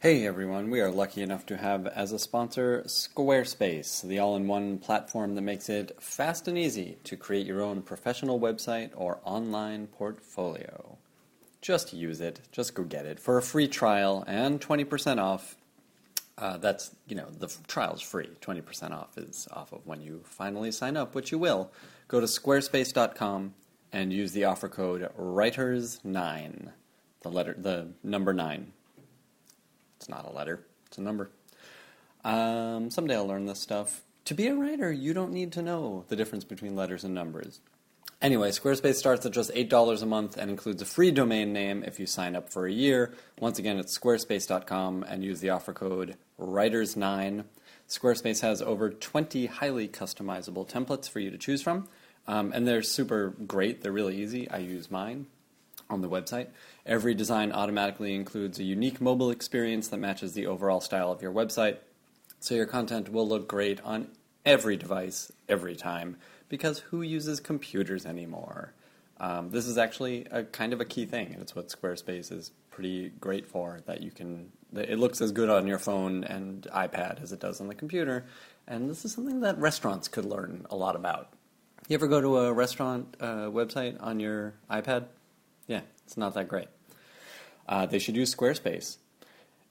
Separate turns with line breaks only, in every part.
Hey everyone, we are lucky enough to have as a sponsor Squarespace, the all in one platform that makes it fast and easy to create your own professional website or online portfolio. Just use it, just go get it for a free trial and 20% off. Uh, that's, you know, the trial's free. 20% off is off of when you finally sign up, which you will. Go to squarespace.com and use the offer code WRITERS9, the letter, the number 9 it's not a letter, it's a number. Um, someday I'll learn this stuff. To be a writer, you don't need to know the difference between letters and numbers. Anyway, Squarespace starts at just $8 a month and includes a free domain name if you sign up for a year. Once again, it's squarespace.com and use the offer code WRITERS9. Squarespace has over 20 highly customizable templates for you to choose from, um, and they're super great. They're really easy. I use mine on the website. Every design automatically includes a unique mobile experience that matches the overall style of your website, so your content will look great on every device every time, because who uses computers anymore? Um, this is actually a kind of a key thing, and it's what Squarespace is pretty great for. That you can, it looks as good on your phone and iPad as it does on the computer, and this is something that restaurants could learn a lot about. You ever go to a restaurant uh, website on your iPad? Yeah, it's not that great. Uh, they should use Squarespace.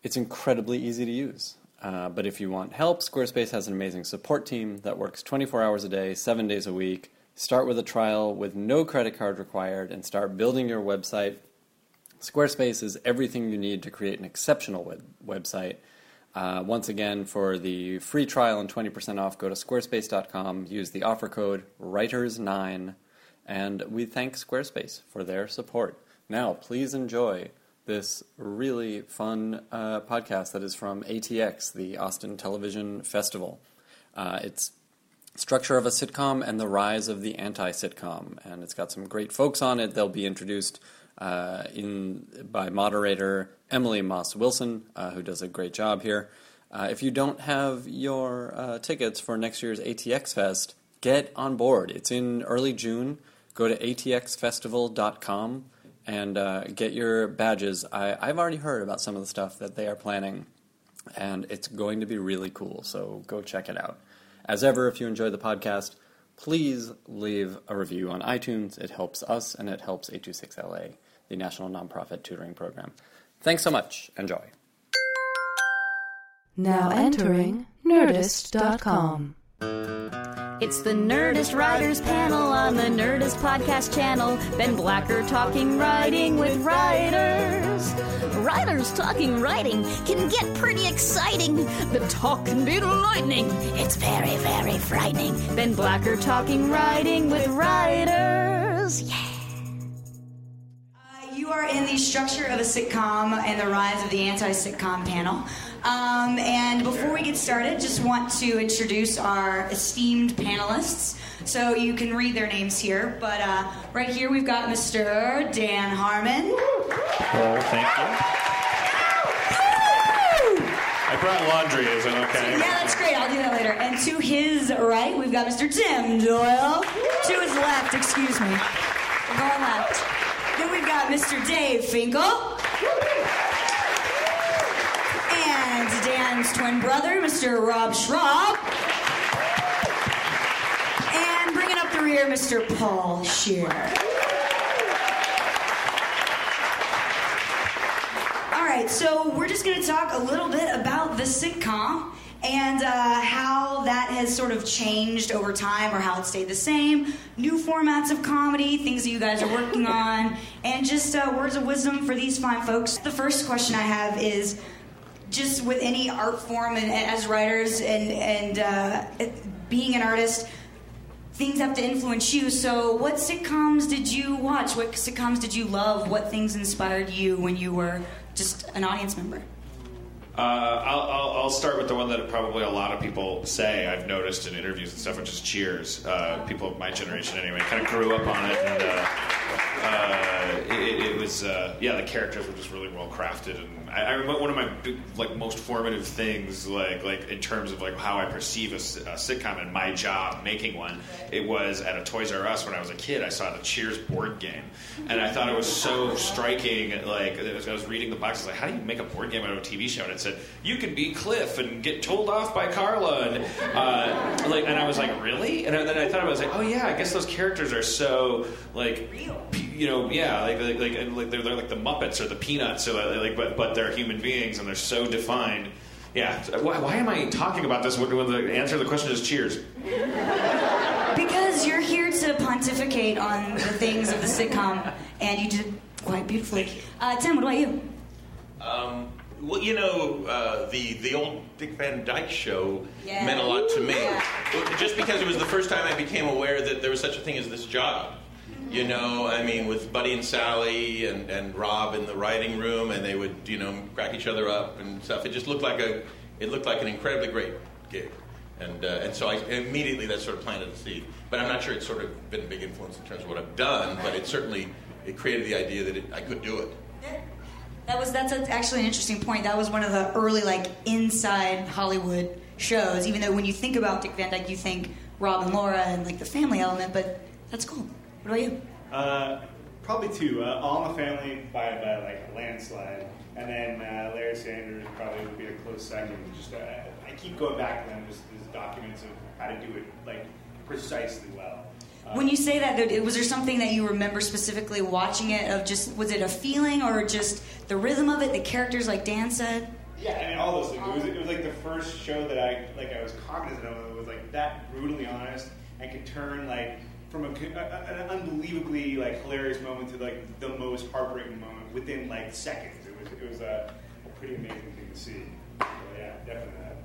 It's incredibly easy to use. Uh, but if you want help, Squarespace has an amazing support team that works 24 hours a day, seven days a week. Start with a trial with no credit card required and start building your website. Squarespace is everything you need to create an exceptional web- website. Uh, once again, for the free trial and 20% off, go to squarespace.com, use the offer code WRITERS9, and we thank Squarespace for their support. Now, please enjoy this really fun uh, podcast that is from ATX, the Austin Television Festival. Uh, it's structure of a sitcom and the rise of the anti-sitcom, and it's got some great folks on it. They'll be introduced uh, in by moderator Emily Moss Wilson, uh, who does a great job here. Uh, if you don't have your uh, tickets for next year's ATX Fest, get on board. It's in early June. Go to atxfestival.com and uh, get your badges. I, I've already heard about some of the stuff that they are planning, and it's going to be really cool. So go check it out. As ever, if you enjoy the podcast, please leave a review on iTunes. It helps us and it helps 826LA, the national nonprofit tutoring program. Thanks so much. Enjoy.
Now entering Nerdist.com.
It's the Nerdist Writers Panel on the Nerdist Podcast Channel. Ben Blacker talking writing with writers. Writers talking writing can get pretty exciting. The talk can be lightning. It's very, very frightening. Ben Blacker talking writing with writers. Yeah.
Uh, You are in the structure of a sitcom and the rise of the anti-sitcom panel. Um, and before we get started, just want to introduce our esteemed panelists. So you can read their names here, but uh, right here we've got Mr. Dan Harmon.
Well, thank you. I brought laundry. Is it okay?
Yeah, that's great. I'll do that later. And to his right, we've got Mr. Tim Doyle. To his left, excuse me. We're going left. Then we've got Mr. Dave Finkel. And Dan's twin brother, Mr. Rob Schrab. And bringing up the rear, Mr. Paul Scheer. All right, so we're just going to talk a little bit about the sitcom and uh, how that has sort of changed over time or how it stayed the same, new formats of comedy, things that you guys are working on, and just uh, words of wisdom for these fine folks. The first question I have is just with any art form and, and as writers and, and uh, being an artist, things have to influence you. So, what sitcoms did you watch? What sitcoms did you love? What things inspired you when you were just an audience member?
Uh, I'll, I'll, I'll start with the one that probably a lot of people say I've noticed in interviews and stuff, which is Cheers. Uh, people of my generation, anyway, kind of grew up on it, and uh, it, it was uh, yeah, the characters were just really well crafted, and I, I remember one of my big, like most formative things, like like in terms of like how I perceive a sitcom and my job making one. It was at a Toys R Us when I was a kid. I saw the Cheers board game, and I thought it was so striking. Like was- I was reading the box, I was like, how do you make a board game out of a TV show? And it said you can be Cliff and get told off by Carla, and uh, like, and I was like, really? And then I thought I was like, oh yeah, I guess those characters are so like p- you know, yeah, like like, like, like they're, they're like the Muppets or the Peanuts, so like, like but but they're human beings and they're so defined. Yeah, why, why am I talking about this when, when the answer to the question is Cheers?
Because you're here to pontificate on the things of the sitcom, and you did quite beautifully. Uh, Tim, what about you?
Um, well, you know, uh, the the old Dick Van Dyke show
Yeah.
meant a lot to me.
Yeah.
Just because it was the first time I became aware that there was such a thing as this job. You know, I mean, with Buddy and Sally and, and Rob in the writing room, and they would, you know, crack each other up and stuff. It just looked like a, it looked like an incredibly great gig, and uh, and so I immediately that sort of planted the seed. But I'm not sure it's sort of been a big influence in terms of what I've done, but it certainly it created the idea that it, I could do it.
That was that's actually an interesting point. That was one of the early like inside Hollywood shows. Even though when you think about Dick Van Dyke, you think Rob and Laura and like the family element. But that's cool. What about you?
Uh, probably two. Uh, All in the Family by, by like a landslide, and then uh, Larry Sanders probably would be a close second. Just uh, I keep going back to them. Just as documents of how to do it like precisely well. Uh,
When you say that, was there something that you remember specifically watching it? Of just was it a feeling or just the rhythm of it, the characters, like Dan said?
Yeah, I mean all those things. It was, it was like the first show that I like I was cognizant of. It was like that brutally honest and could turn like from a, a, an unbelievably like hilarious moment to like the most heartbreaking moment within like seconds. It was it was a, a pretty amazing thing to see. So, yeah, definitely that.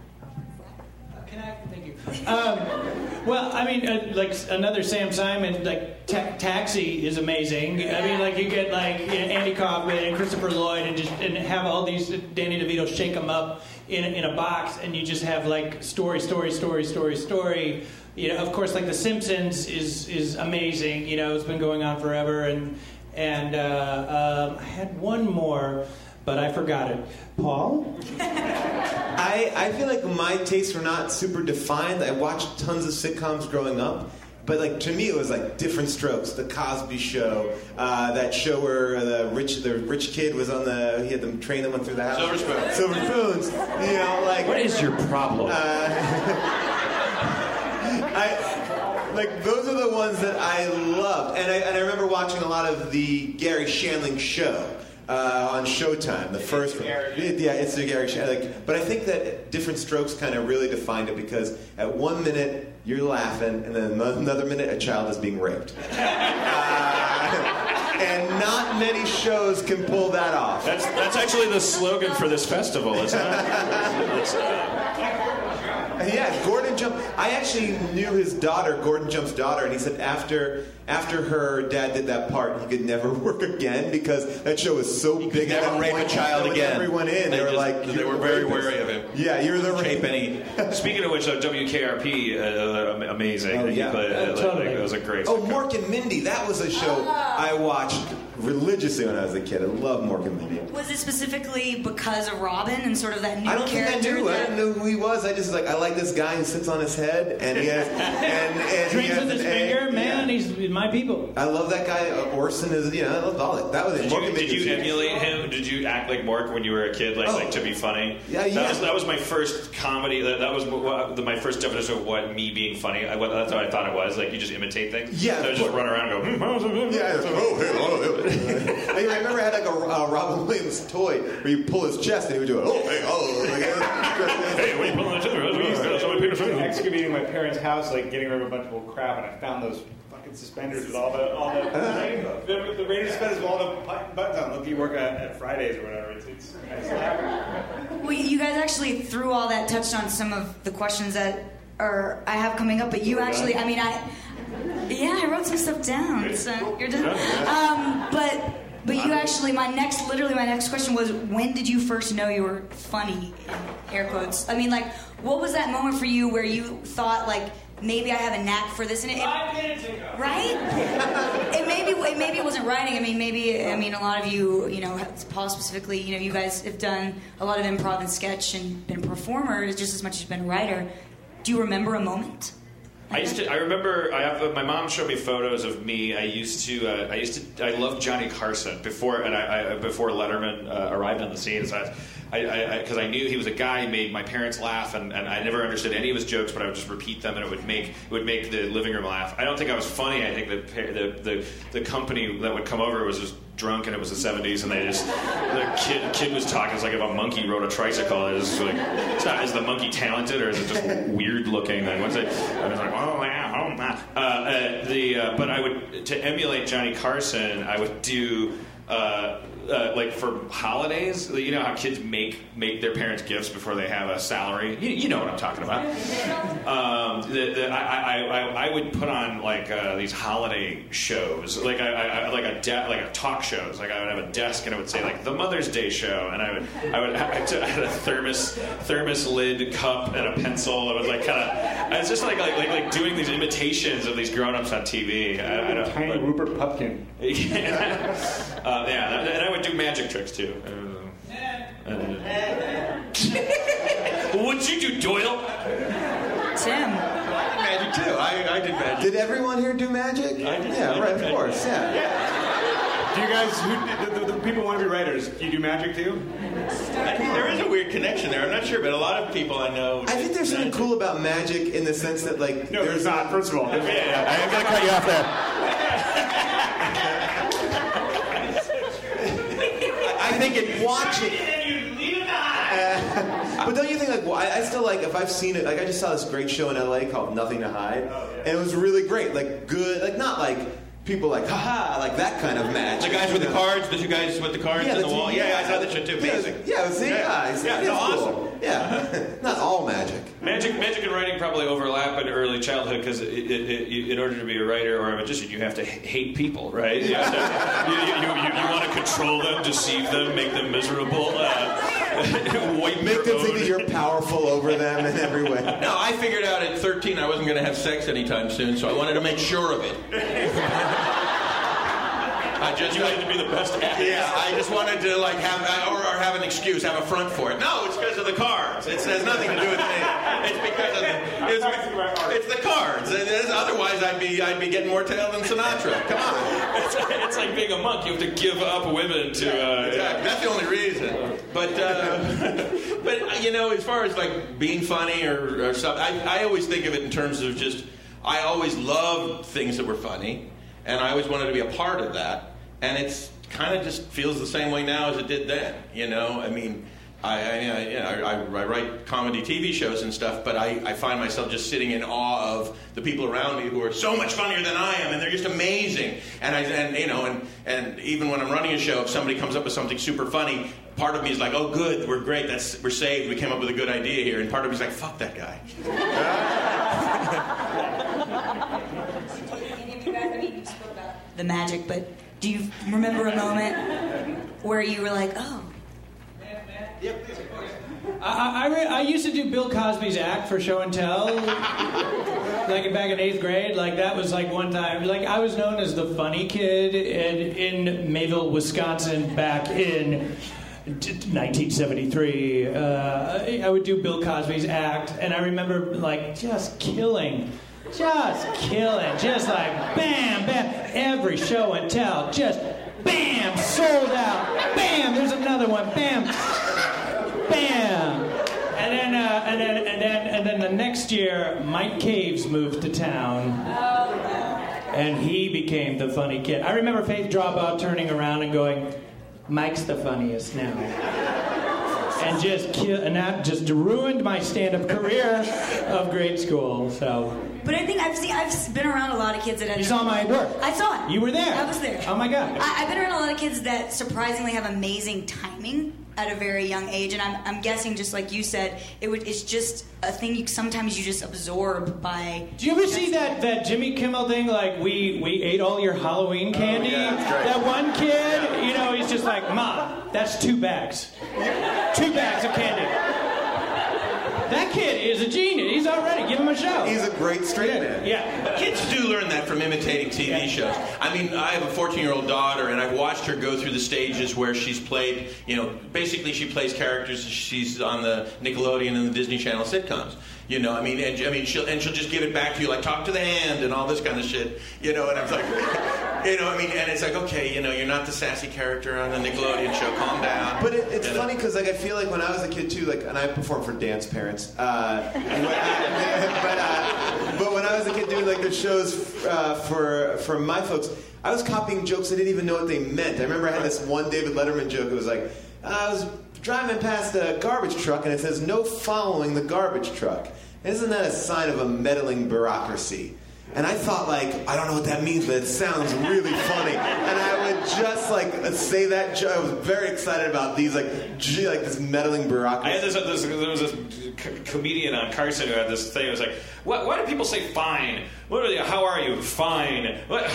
Can I? Thank you. Um, well, I mean, uh, like another Sam Simon, like ta- Taxi is amazing. I mean, like you get like you know, Andy Kaufman and Christopher Lloyd, and just and have all these Danny DeVito shake them up in in a box, and you just have like story, story, story, story, story. You know, of course, like The Simpsons is is amazing. You know, it's been going on forever, and and uh, um, I had one more, but I forgot it. Paul.
I, I feel like my tastes were not super defined. I watched tons of sitcoms growing up. But like to me, it was like different strokes. The Cosby Show, uh, that show where the rich the rich kid was on the he had them train them went through the house.
Silver Spoon.
Silver spoons. You know, like
What is your problem?
I like those are the ones that I loved, and I, and I remember watching a lot of the Garry Shandling show uh, on Showtime. The first one, yeah, it's the Garry Shandling. Like, but I think that Different Strokes kind of really defined it because at one minute you're laughing, and then another minute a child is being raped. Uh, and not many shows can pull that off.
That's that's actually the slogan for this festival, isn't it?
Yeah, Gordon Jump. I actually knew his daughter, Gordon Jump's daughter, and he said after after her dad did that part, he could never work again because that show was so big.
never
at that
rape
point,
a child again.
Everyone in, they,
They
were
just-
like,
they were
the
very
rapist."
wary of him.
Yeah, you're the
Shape
rapist.
any.
speaking of which, uh, WKRP, uh, amazing.
Oh, yeah.
But, uh,
Oh, totally.
like, it was a great.
Oh,
sitcom.
Mork and Mindy. That was a show I watched religiously when I was a kid. I love Mork and Mindy.
Was it specifically because of Robin and sort of that new
I don't think I
character?
knew. I
that-
didn't know who he was. I just like I like this guy who sits on his head and he has and, and he
Drinks
has
with his
an egg.
finger, man.
Yeah.
He's my people.
I love that guy. Uh, Orson is, you know, I loved all that. That was it.
Did
Mork
you,
and
did you
was-
emulate him? Did you act like Mork when you were a kid, like,
Oh.
like to be funny?
Yeah,
That
yeah.
was, that was my first comedy. That, that was what, what, the, my first definition of what me being funny. I, what, that's what I thought it was. Like you just imitate things.
Yeah,
So I
of
just
course.
run around and go. "Hmm,
Yeah, it's oh, hey, oh, hey. I remember I had like a uh, Robin Williams toy where you pull his chest and he would do it. Oh, hey, oh. Like,
Hey, what are you pulling on the chin?
We used to
That's how my penis
we were
is.
excavating my parents' house, like getting rid of a bunch of old crap, and I found those fucking suspenders with all the all the the, the rated suspenders with all the buttons on. Look, you work at, at Fridays or whatever. It's, it's, it's
Well, you guys actually through all that touched on some of the questions that are I have coming up, but you actually, I mean, I yeah, I wrote some stuff down. So you're done. Um, but but you actually, my next, literally, my next question was, when did you first know you were funny? In air quotes. I mean, like, what was that moment for you where you thought like maybe I have a knack for this, and it,
Five minutes ago.
right? it maybe it maybe it wasn't writing. I mean, maybe I mean a lot of you, you know, Paul specifically, you know, you guys have done a lot of improv and sketch and been performers just as much as you've been a writer. Do you remember a moment?
I used to. I remember. I have. My mom showed me photos of me. I used to. Uh, I used to. I loved Johnny Carson before, and I, I before Letterman uh, arrived on the scene. So I, I, because I, knew he was a guy who made my parents laugh, and, and I never understood any of his jokes, but I would just repeat them, and it would make it would make the living room laugh. I don't think I was funny. I think the the the, the company that would come over was just drunk, and it was the '70s, and they just the kid kid was talking. It's like if a monkey rode a tricycle. It was like, it's. Is the monkey talented, or is it just weird looking? And once I, I was like, oh yeah, oh my. Uh, uh, the uh, but I would to emulate Johnny Carson, I would do. Uh, like for holidays, you know how kids make make their parents gifts before they have a salary. You, you know what I'm talking about. Um, the, the, I, I, I, I, would put on like uh, these holiday shows, like I, I like a de- like a talk shows. Like I would have a desk and I would say like the Mother's Day show, and I would I would I had a thermos thermos lid cup and a pencil. It was like kind of I was just like, like like like doing these imitations of these grown ups on TV. I, I don't,
Tiny
but,
Rupert Pupkin.
yeah, uh, yeah, and I would do magic tricks too. What'd you do, Doyle?
Tim.
I did Magic too. I, I did magic.
Did everyone here do magic?
I did
Yeah,
magic.
right, of course, yeah.
Do you guys, who, the, the, the people want to be writers, do you do magic too?
I think there is a weird connection there. I'm not sure, but a lot of people I know.
I think there's something cool about magic in the sense that, like,
No, there's not. First of all, there's-
I am gonna cut you off there. I think in watching. But don't you think like well, I, I still like if I've seen it like I just saw this great show in LA called Nothing to Hide, and it was really great, like good, like not like people like haha like that kind of match.
The guys with the cards, the two guys with the cards
Yeah,
in the
the-
wall. Yeah, yeah, I saw that shit too.
Yeah,
Amazing.
yeah, see, yeah, it's,
Yeah,
it's
no,
cool.
awesome.
Yeah, not all magic.
Magic, magic, and writing probably overlap in early childhood because in order to be a writer or a magician, you have to hate people, right? You, to, you, you, you, want to control them, deceive them, make them miserable, uh,
Make them think that you're powerful over them in every way.
No, I figured out at 13 I wasn't going to have sex anytime soon, so I wanted to make sure of it. I just
You wanted to be the best at it.
Yeah, I just wanted to like have or, or have an excuse, have a front for it. No, it's because of the cards. It has nothing to do with me. It's because of the, it's, it's the cards. It is- otherwise, I'd be I'd be getting more tail than Sinatra. Come on.
It's, it's like being a monk. You have to give up women to. Uh,
Exactly. That's the only reason. But uh, but uh, you know, as far as like being funny or, or stuff, I, I always think of it in terms of just I always loved things that were funny, and I always wanted to be a part of that. And it's kind of just feels the same way now as it did then. You know, I mean. I, I, I, you know, I, I write comedy TV shows and stuff, but I, I find myself just sitting in awe of the people around me who are so much funnier than I am, and they're just amazing. And I, and you know, and and even when I'm running a show, if somebody comes up with something super funny, part of me is like, oh, good, we're great, that's we're saved, we came up with a good idea here, and part of me is like, fuck that guy.
Any of you guys, I mean, you spoke about the magic, but do you remember a moment where you were like, oh,
I, I, I, used to do Bill Cosby's act for show and tell, like back in eighth grade. Like that was like one time. Like I was known as the funny kid in, in Mayville, Wisconsin, back in. 1973, uh, I would do Bill Cosby's act, and I remember like just killing, just killing, just like bam, bam, every show and tell, just bam, sold out, bam, there's another one, bam, bam. And then, uh, and then, and then, and then the next year, Mike Caves moved to town, and he became the funny kid. I remember Faith Dropout turning around and going, "Mike's the funniest now," and just kill, and that just ruined my stand-up career of grade school. So
but I think I've seen, I've been around a lot of kids that
you saw my work.
I saw it.
You were there.
I was there.
Oh my god.
I, I've been around a lot of kids that surprisingly have amazing timing at a very young age, and I'm, I'm guessing, just like you said, it would, it's just a thing you sometimes you just absorb by.
Do you ever see that, that Jimmy Kimmel thing? Like we we ate all your Halloween oh, candy. that one kid, you know, he's just like, "Mom, that's two bags, two bags of candy." That kid is a genius. He's already. Give him a show.
He's a great straight man.
Yeah.
Kids do learn that from imitating TV shows. I mean, I have a 14 year old daughter, and I've watched her go through the stages where she's played, you know, basically she plays characters she's on the Nickelodeon and the Disney Channel sitcoms. You know, I mean, and, I mean, she'll and she'll just give it back to you like talk to the hand and all this kind of shit. You know, and I'm like, you know, I mean, and it's like, okay, you know, you're not the sassy character on the Nickelodeon show. Calm down.
But it, it's
You know?
funny because like I feel like when I was a kid too, like, and I performed for dance parents. Uh, but uh, but when I was a kid doing like the shows uh, for for my folks, I was copying jokes I didn't even know what they meant. I remember I had this one David Letterman joke. It was like I was driving past a garbage truck and it says no following the garbage truck. Isn't that a sign of a meddling bureaucracy? And I thought, like, I don't know what that means, but it sounds really funny. And I would just like say that. I was very excited about these, like, gee, like this meddling
I
bureaucracy.
had this, this there was this co- comedian on Carson who had this thing. It was like, why, why do people say fine? What are you, how are you? Fine. What,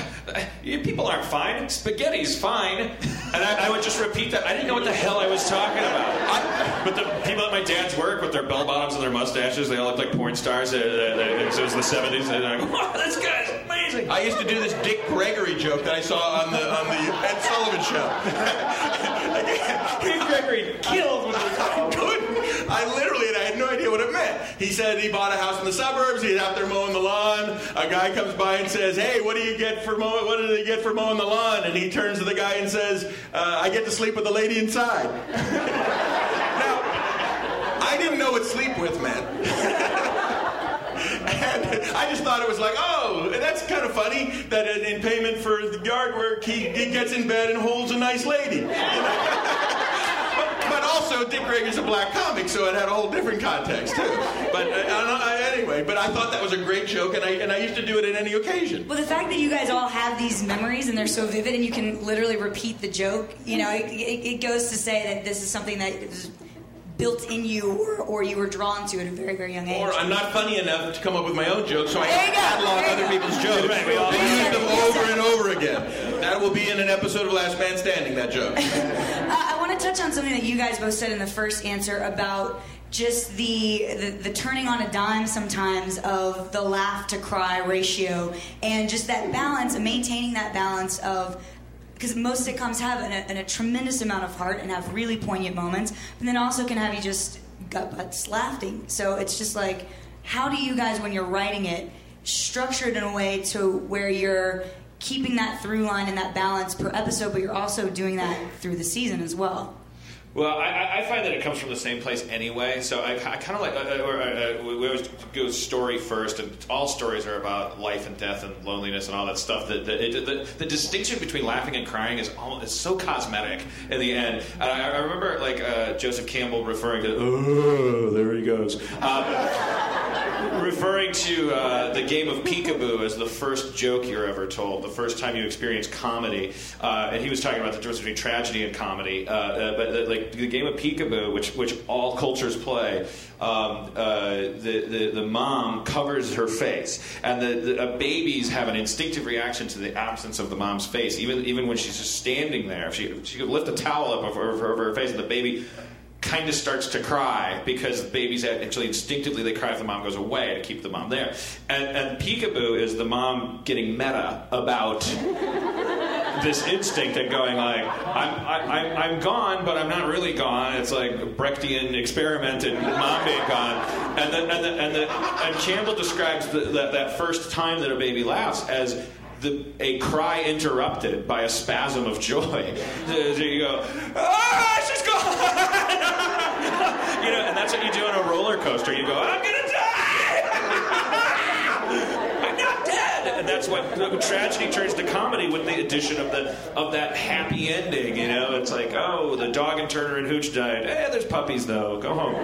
people aren't fine. Spaghetti's fine. And I, I would just repeat that. I didn't know what the hell I was talking about. I, but the people at my dad's work with their bell bottoms and their mustaches, they all look like porn stars. It was the 70s. And I'm like, wow, this guy's amazing.
I used to do this Dick Gregory joke that I saw on the on the Ed Sullivan show.
Dick Gregory killed with
I couldn't. I literally, and I had no idea what it meant. He said he bought a house in the suburbs. He He's out there mowing the lawn. A guy comes by and says, "Hey, what do you get for mowing? What did he get for mowing the lawn?" And he turns to the guy and says, uh, "I get to sleep with the lady inside." now, I didn't know what sleep with meant. And I just thought it was like, oh, that's kind of funny that in in payment for the yard work, he, he gets in bed and holds a nice lady. but, but also, Dick Gregory's a black comic, so it had a whole different context too. But uh, I, I, anyway, but I thought that was a great joke, and I and I used to do it at any occasion.
Well, the fact that you guys all have these memories and they're so vivid and you can literally repeat the joke, you know, it, it, it goes to say that this is something that is built in you or, or you were drawn to at a very, very young age.
Or I'm not funny enough to come up with my own jokes, so I
There you go,
catalog other
go.
people's jokes
Right, we all-
and use them over and over again. That will be in an episode of Last Man Standing. That joke.
Uh, I to touch on something that you guys both said in the first answer about just the, the the turning on a dime sometimes of the laugh to cry ratio and just that balance and maintaining that balance of because most sitcoms have an, an, a tremendous amount of heart and have really poignant moments, but then also can have you just gut butts laughing. So it's just like, how do you guys, when you're writing it, structure it in a way to where you're keeping that through line and that balance per episode, but you're also doing that through the season as well?
Well, I- I, find that it comes from the same place anyway. So I, I kind of like, uh, uh, uh, we always go story first, and all stories are about life and death and loneliness and all that stuff. That the, the, the distinction between laughing and crying is almost, is so cosmetic in the end. And I, I remember like uh, Joseph Campbell referring to, oh, there he goes. Um, referring to uh, the game of peekaboo as the first joke you're ever told, the first time you experience comedy, uh, and he was talking about the difference between tragedy and comedy. Uh, uh, but uh, the game of peekaboo, which which all cultures play, um, uh, the, the the mom covers her face, and the, the uh, babies have an instinctive reaction to the absence of the mom's face, even even when she's just standing there. She she could lift a towel up over, over, over her face, and the baby kind of starts to cry because babies actually instinctively they cry if the mom goes away to keep the mom there. And, and peekaboo is the mom getting meta about this instinct and going like, I'm, I, I'm, I'm gone, but I'm not really gone. It's like Brechtian experiment and mom being gone. And the, and the, and the, and Campbell describes the, that, that first time that a baby laughs as the, a cry interrupted by a spasm of joy. You go, ah, she's gone! you know, and that's what you do on a roller coaster. You go, I'm gonna die! I'm not dead! And that's what tragedy turns to comedy with the addition of the of that happy ending. You know, it's like, oh, the dog and Turner and Hooch died. Eh, there's puppies though. Go home.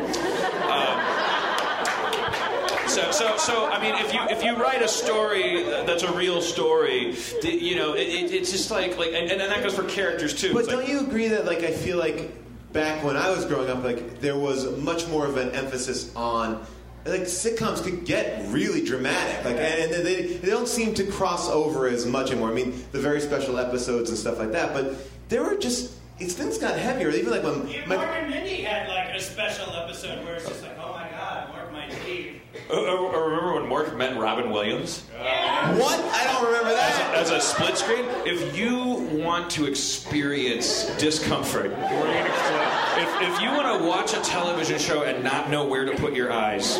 So, so, so, I mean, if you if you write a story that's a real story, you know, it, it, it's just like like, and, and that goes for characters too.
But
It's
don't you agree that like I feel like back when I was growing up, like there was much more of an emphasis on like sitcoms could get really dramatic, like and they they don't seem to cross over as much anymore. I mean, the very special episodes and stuff like that, but there were just it's things got heavier. Even like when
Yeah,
my,
Mork and Mindy had like a special episode where it's just like, oh my god, Mork
Uh, uh, remember when Mork met Robin Williams?
What? I don't remember that.
As a split screen, if you want to experience discomfort, if, if you want to watch a television show and not know where to put your eyes,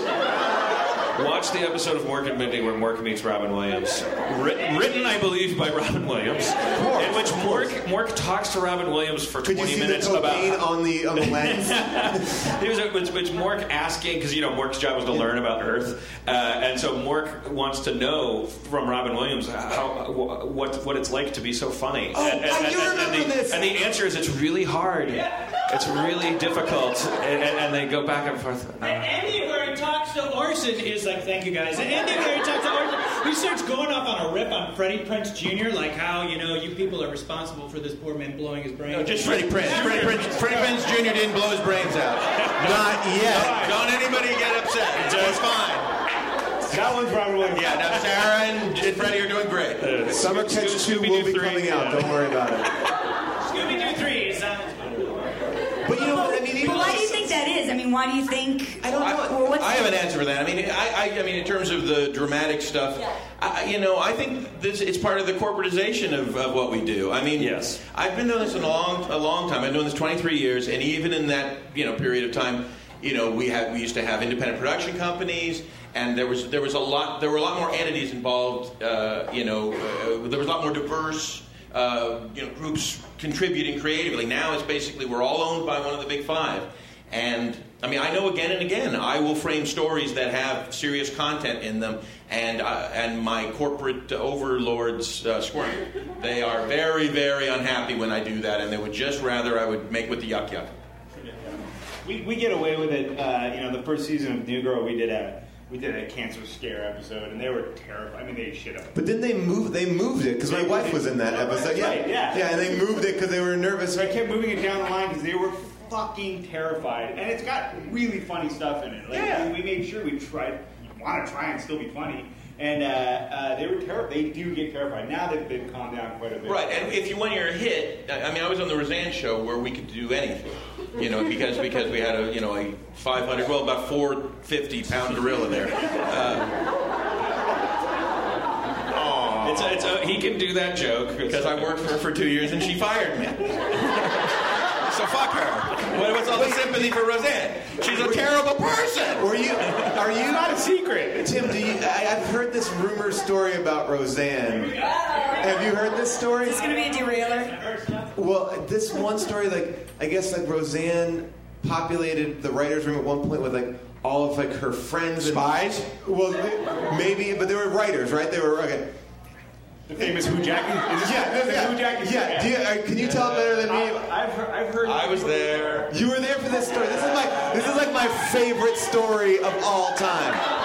watch the episode of Mork and Mindy where Mork meets Robin Williams. Written, written I believe, by Robin Williams, in which Mork, Mork talks to Robin Williams for
Could
20
you see
minutes
the
about
cocaine on the on the lens?
it was which, which Mork asking because you know Mork's job was to learn about Earth, uh, and so Mork wants to know from Robin Williams how what what it's like to be so funny.
Oh,
and, and,
I do
and- and
remember
the,
this.
And the answer is it's really hard. It's really difficult, and, and, and they go back and forth. Uh,
to Orson, is like, thank you guys. And Andy, where he talks to Orson, he starts going off on a rip on Freddie Prinze Jr., like how, you know, you people are responsible for this poor man blowing his brain.
No, just Freddie Prinze. Freddie Prinze. Freddie Prinze Jr. didn't blow his brains out.
Not yet.
Don't anybody get upset. It's, it's fine.
That one's Robert Williams.
Yeah, now Sarah and Freddie are doing great.
Summer Catch 2 will be
three,
coming out.
yeah.
Don't worry about it.
Scooby Doo 3 is on.
But you know what? Mean,
why do you think? I
don't know.
Or what's
I have an answer for that. I mean, I, I, I mean, in terms of the dramatic stuff, I, you know, I think this it's part of the corporatization of, of what we do. I mean,
Yes.
I've been doing this in a long, a long time. I've been doing this 23 years, and even in that, you know, period of time, you know, we had we used to have independent production companies, and there was there was a lot there were a lot more entities involved. Uh, you know, uh, there was a lot more diverse. Uh, you know, groups contributing creatively. Now it's basically we're all owned by one of the big five, and I mean I know again and again I will frame stories that have serious content in them, and uh, and my corporate overlords uh, squirm. They are very very unhappy when I do that, and they would just rather I would make with the yuck yuck.
We, we get away with it. Uh, you know, the first season of New Girl, we did a we did a cancer scare episode, and they were terrified. I mean, they shit up.
But then they moved. They moved it because my wife was in that episode. Yeah,
Right, yeah.
yeah, and they moved it because they were nervous.
So I kept moving it down the line because they were fucking terrified, and it's got really funny stuff in it. Like,
Yeah.
we, we made sure we tried, want to try and still be funny, and uh, uh, they were terrified. They do get terrified. Now they've, they've calmed down quite a bit.
Right, and if you when you're a hit, I I mean, I was on the Roseanne show where we could do anything, you know, because because we had a you know a 500, well, about 450 pound gorilla there. Uh,
it's a, it's a, he can do that joke
because I worked for her for two years and she fired me. so fuck her. What, what's all the sympathy for Roseanne? She's a terrible person.
Were you? Are you?
Not a secret.
Tim, do you? I, I've heard this rumor story about Roseanne. Have you heard this story?
Is this going to be a derailer?
Well, this one story, like I guess, like Roseanne populated the writers' room at one point with like all of like her friends. and-
Spies?
Well, maybe, but they were writers, right? They were okay.
The famous Who Jackie? Is this
Yeah,
the
yeah,
Who Jackie?
yeah. Do you, uh, can you tell it better than me?
I, I've heard. I've heard.
I was there.
You were there for this story. This is my this is like my favorite story of all time.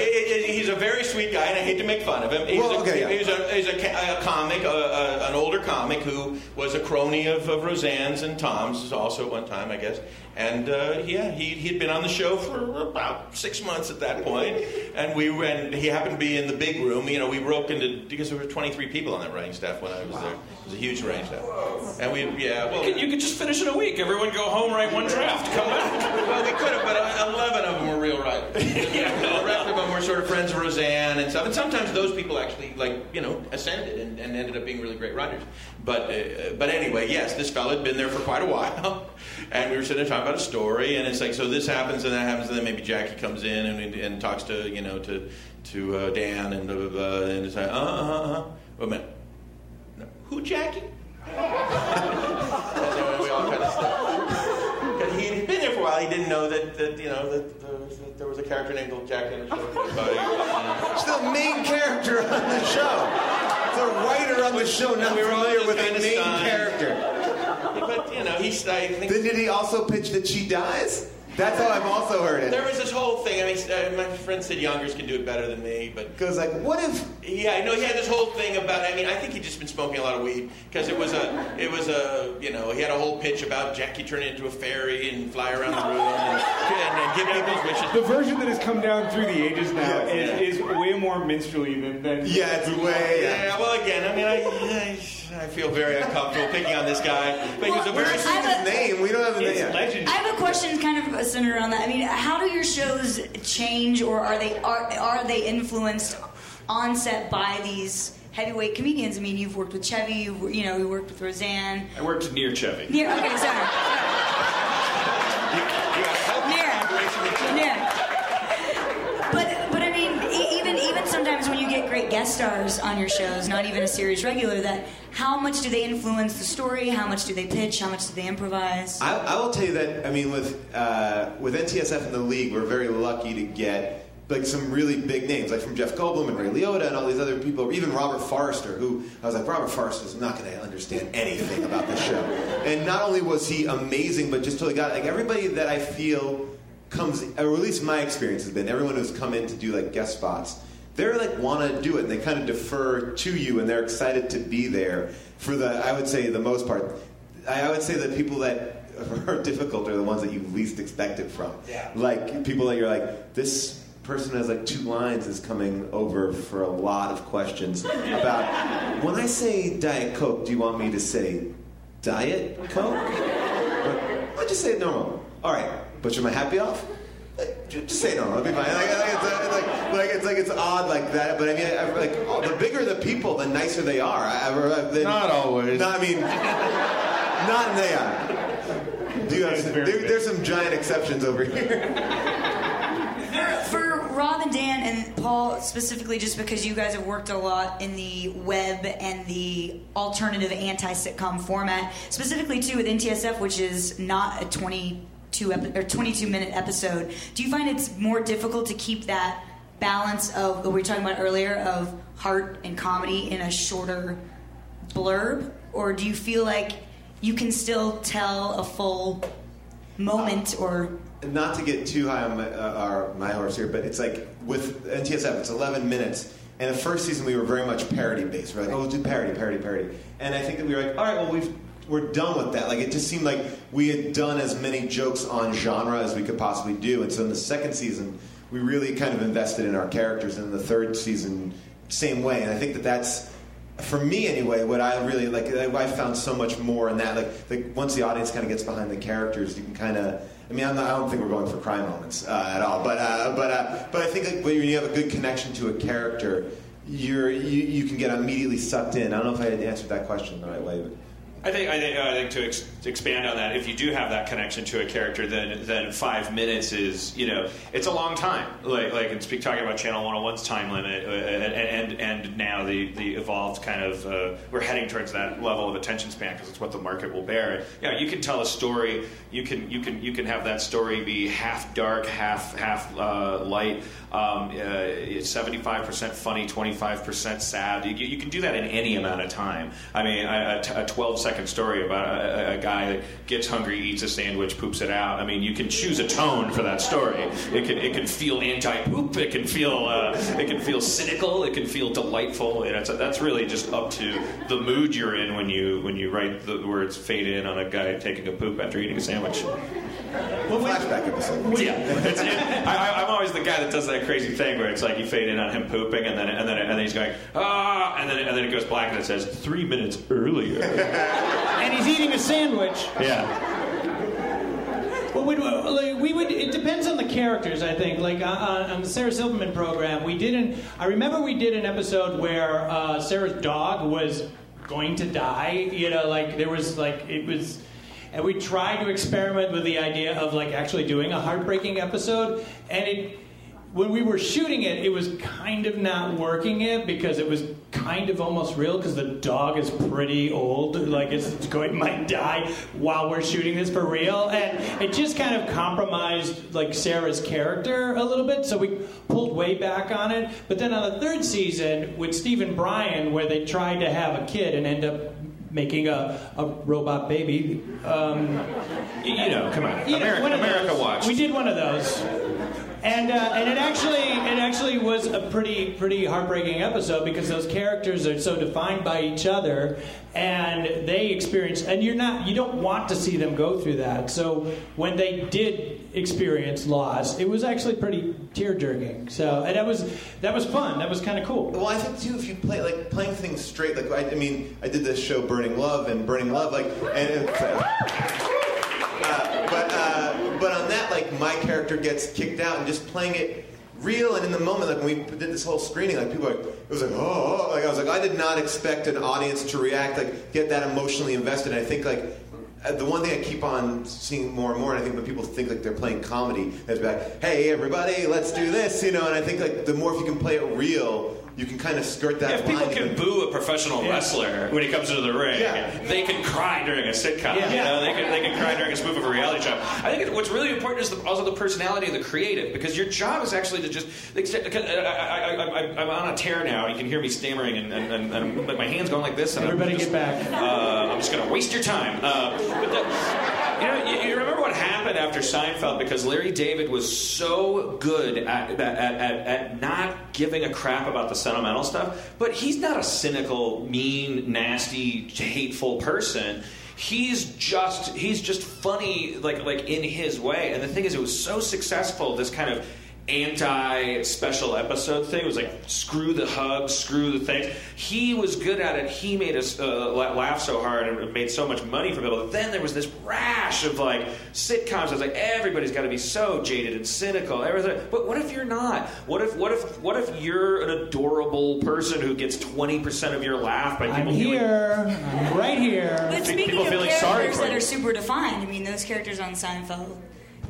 It, it, he's a very sweet guy, and I hate to make fun of him. He's,
Well,
a,
okay, yeah.
he's, a, he's a, a comic, a, an older comic who was a crony of, of Roseanne's and Tom's also at one time, I guess. And uh, yeah, he he had been on the show for about six months at that point, and we and he happened to be in the big room. You know, we broke into because there were 23 people on that writing staff when I was there. It was a huge range staff, and we yeah well.
You could just finish in a week. Everyone go home, write one draft, come back.
Well, we could have, but uh, 11 of them were real writers. the rest of them were sort of friends of Roseanne and stuff. And sometimes those people actually, like, you know, ascended and, and ended up being really great writers. But, uh, but anyway, yes, this fellow had been there for quite a while. And we were sitting there talking about a story, and it's like, so this happens and that happens, and then maybe Jackie comes in and, and talks to, you know, to, to uh, Dan and blah, blah, blah, and it's like, uh, uh, uh, wait a minute. No. Who, Jackie? and we all kind of stopped. Because he had been there for a while, he didn't know that, that you know that, that there was a character named Jackie Jack in the show. But, uh,
It's the main character on the show. The writer on the show, not
We were all
familiar
just
with the
kinda
main
stunned.
character.
but you know, he's I think
Then did he also pitch that she dies? That's how I've also heard it.
there was this whole thing. I mean, uh, my friend said Youngers can do it better than me, but
Goes like, what if?
Yeah, I know he had this whole thing about. I mean, I think he'd just been smoking a lot of weed because it was a, it was a, you know, he had a whole pitch about Jackie turning into a fairy and fly around the room and, and, and give people's wishes.
The version that has come down through the ages now
Yeah.
is, is way more minstrelly than, than
Yeah, it's way.
Yeah, well, again, I mean, I, I, I feel very uncomfortable picking on this guy, but he was a very.
not
I have a-
his name. We don't have the
it's
name.
legendary.
I have a question, kind of of centered around that. I mean, how do your shows change, or are they are are they influenced on set by these heavyweight comedians? I mean, you've worked with Chevy, you've, you know, you worked with Roseanne.
I worked near Chevy.
Near, okay, sorry. Near, near. But but I mean, e- even even sometimes when you get great guest stars on your shows, not even a series regular, that how much do they influence the story? How much do they pitch? How much do they improvise?
I, I will tell you that I mean with uh, with NTSF and the league, we're very lucky to get like some really big names, like from Jeff Goldblum and Ray Liotta and all these other people, or even Robert Forster, who I was like, Robert Forster's not going to understand anything about this show. And not only was he amazing, but just totally got. Like everybody that I feel comes, or at least my experience has been, everyone who's come in to do like guest spots, they're like want to do it, and they kind of defer to you, and they're excited to be there for the. I would say the most part. I I would say the people that are difficult are the ones that you least expect it from.
Yeah.
Like people that you're like, this person has like two lines is coming over for a lot of questions about when I say Diet Coke, do you want me to say Diet Coke? Or, I'll just say normal. All right, but should my happy off? Like, ju- Just say it normal. It'll be fine. Like, like, it's, like, like, it's like it's odd like that. But I mean, I, like oh, the bigger the people, the nicer they are. I, I, they,
Not always.
No, I mean, not they are. Do you have some, there, there's some giant exceptions over here.
For Rob and Dan and Paul specifically, just because you guys have worked a lot in the web and the alternative anti-sitcom format, specifically too with NTSF, which is not a 22 epi- or 22 minute episode. Do you find it's more difficult to keep that balance of what we were talking about earlier of heart and comedy in a shorter blurb, or do you feel like you can still tell a full moment or
not to get too high on my, uh, our, my horse here, but it's like with NTSF, it's 11 minutes. And the first season, we were very much parody based. We're like, oh, we'll do parody, parody, parody. And I think that we were like, all right, well, we've, we're done with that. Like, it just seemed like we had done as many jokes on genre as we could possibly do. And so in the second season, we really kind of invested in our characters. And in the third season, same way. And I think that that's for me anyway, what I really like, I found so much more in that. Like, like once the audience kind of gets behind the characters, you can kind of. I mean, not, I don't think we're going for cry moments uh, at all, but uh, but uh, but I think like when you have a good connection to a character, you're you, you can get immediately sucked in. I don't know if I had answered that question the right way, but.
I think I think, uh, I think to, ex- to expand on that, if you do have that connection to a character, then then five minutes is you know it's a long time. Like like and speak talking about Channel 101's time limit, uh, and, and now the the evolved kind of uh, we're heading towards that level of attention span because it's what the market will bear. Yeah, you can tell a story. You can you can you can have that story be half dark, half half uh, light. Um, uh, Seventy five percent funny, twenty five percent sad. You, you can do that in any amount of time. I mean, a, a twelve second story about a, a guy that gets hungry, eats a sandwich, poops it out. I mean, you can choose a tone for that story. It can it can feel anti poop. It can feel uh, it can feel cynical. It can feel delightful. And that's really just up to the mood you're in when you when you write the words "fade in" on a guy taking a poop after eating a sandwich.
Flashback episode.
Yeah, it's, it, I, I- I'm always the guy that does that crazy thing where it's like you fade in on him pooping, and then and then and then he's going ah, and then and then it goes black and it says three minutes earlier.
and he's eating a sandwich.
yeah.
Well, we, like, we would. It depends on the characters, I think. Like on, on the Sarah Silverman program, we didn't. I remember we did an episode where uh, Sarah's dog was going to die. You know, like there was like it was. And we tried to experiment with the idea of like actually doing a heartbreaking episode, and it when we were shooting it, it was kind of not working it because it was kind of almost real because the dog is pretty old, like it's, going might die while we're shooting this for real, and it just kind of compromised like Sarah's character a little bit. So we pulled way back on it. But then on the third season with Steve and Brian, where they tried to have a kid and end up making a, a robot baby. Um,
You, know, come on,
you know,
America,
one of
America
those. We did one of those. And, uh, and it actually it actually was a pretty pretty heartbreaking episode because those characters are so defined by each other and they experience and you're not you don't want to see them go through that. So when they did experience loss it was actually pretty tear jerking so and that was that was fun. That was kind of cool.
Well, I think too, if you play like playing things straight, like I, I mean, I did this show Burning Love and Burning Love, like, and it, uh, but uh, but on that, like my character gets kicked out and just playing it real and in the moment. Like when we did this whole screening, like people, like, it was like, oh, oh, like I was like, I did not expect an audience to react, like get that emotionally invested. And I think like. uh, The one thing I keep on seeing more and more, and I think when people think like they're playing comedy, is like, "Hey, everybody, let's do this," you know. And I think like the more if you can play it real, you can kind of skirt that
If people
line.
can boo a professional wrestler when he comes into the ring,
Yeah.
they can cry during a sitcom.
Yeah.
You know, they can they can cry during a spoof of a reality show. I think what's really important is the, also the personality of the creative because your job is actually to just. I, I, I, I, I'm on a tear now. You can hear me stammering and, and, and, and my hands going like this. And
Everybody
I'm just,
get back.
Uh, I'm just going to waste your time. Uh, but the, you know, you, you remember what happened after Seinfeld because Larry David was so good at, at, at, at not giving a crap about the sentimental stuff, but he's not a cynical, mean, nasty, hateful person. He's just he's just funny like like in his way. And the thing is it was so successful this kind of anti special episode thing. It was like screw the hugs, screw the things. He was good at it. He made us uh, laugh so hard and made so much money for people. But then there was this rash of like sitcoms. I was like, everybody's got to be so jaded and cynical. Everything. But what if you're not? What if what if what if you're an adorable person who gets twenty percent of your laugh by people
I'm
feeling-
here. I'm right here.
But
Pe-
speaking
people
of
feeling sorry
characters
for
that
you.
are super defined, I mean, those characters on Seinfeld.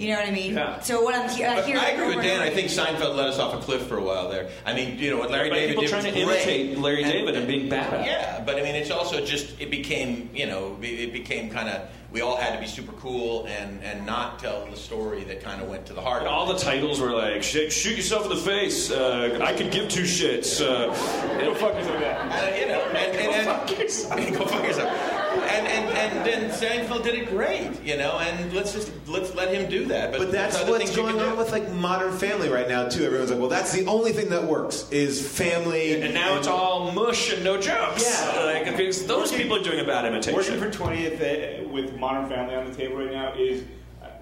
You know what I mean?
Yeah.
So what I'm he- I
But
hear.
I agree with Dan. I think Seinfeld let us off a cliff for a while there. I mean, you know what Larry
But
David
people
did
trying to
great.
imitate Larry David and being bad at it.
Yeah, but I mean, it's also just it became you know it became kind of we all had to be super cool and and not tell the story that kind of went to the heart.
And all the titles were like, shoot, shoot yourself in the face. Uh, I could give two shits. Uh,
Go fuck yourself with that.
And, you know, and, and, and, go fuck yourself. And and and then Seinfeld did it great, you know. And let's just let's let him do that. But,
But that's what's going on
do.
with like Modern Family right now too. Everyone's like, well, that's the only thing that works is family.
and now it's all mush and no jokes.
Yeah.
Like, because those people are doing a bad
Working
imitation.
for 20th uh, with Modern Family on the table right now is,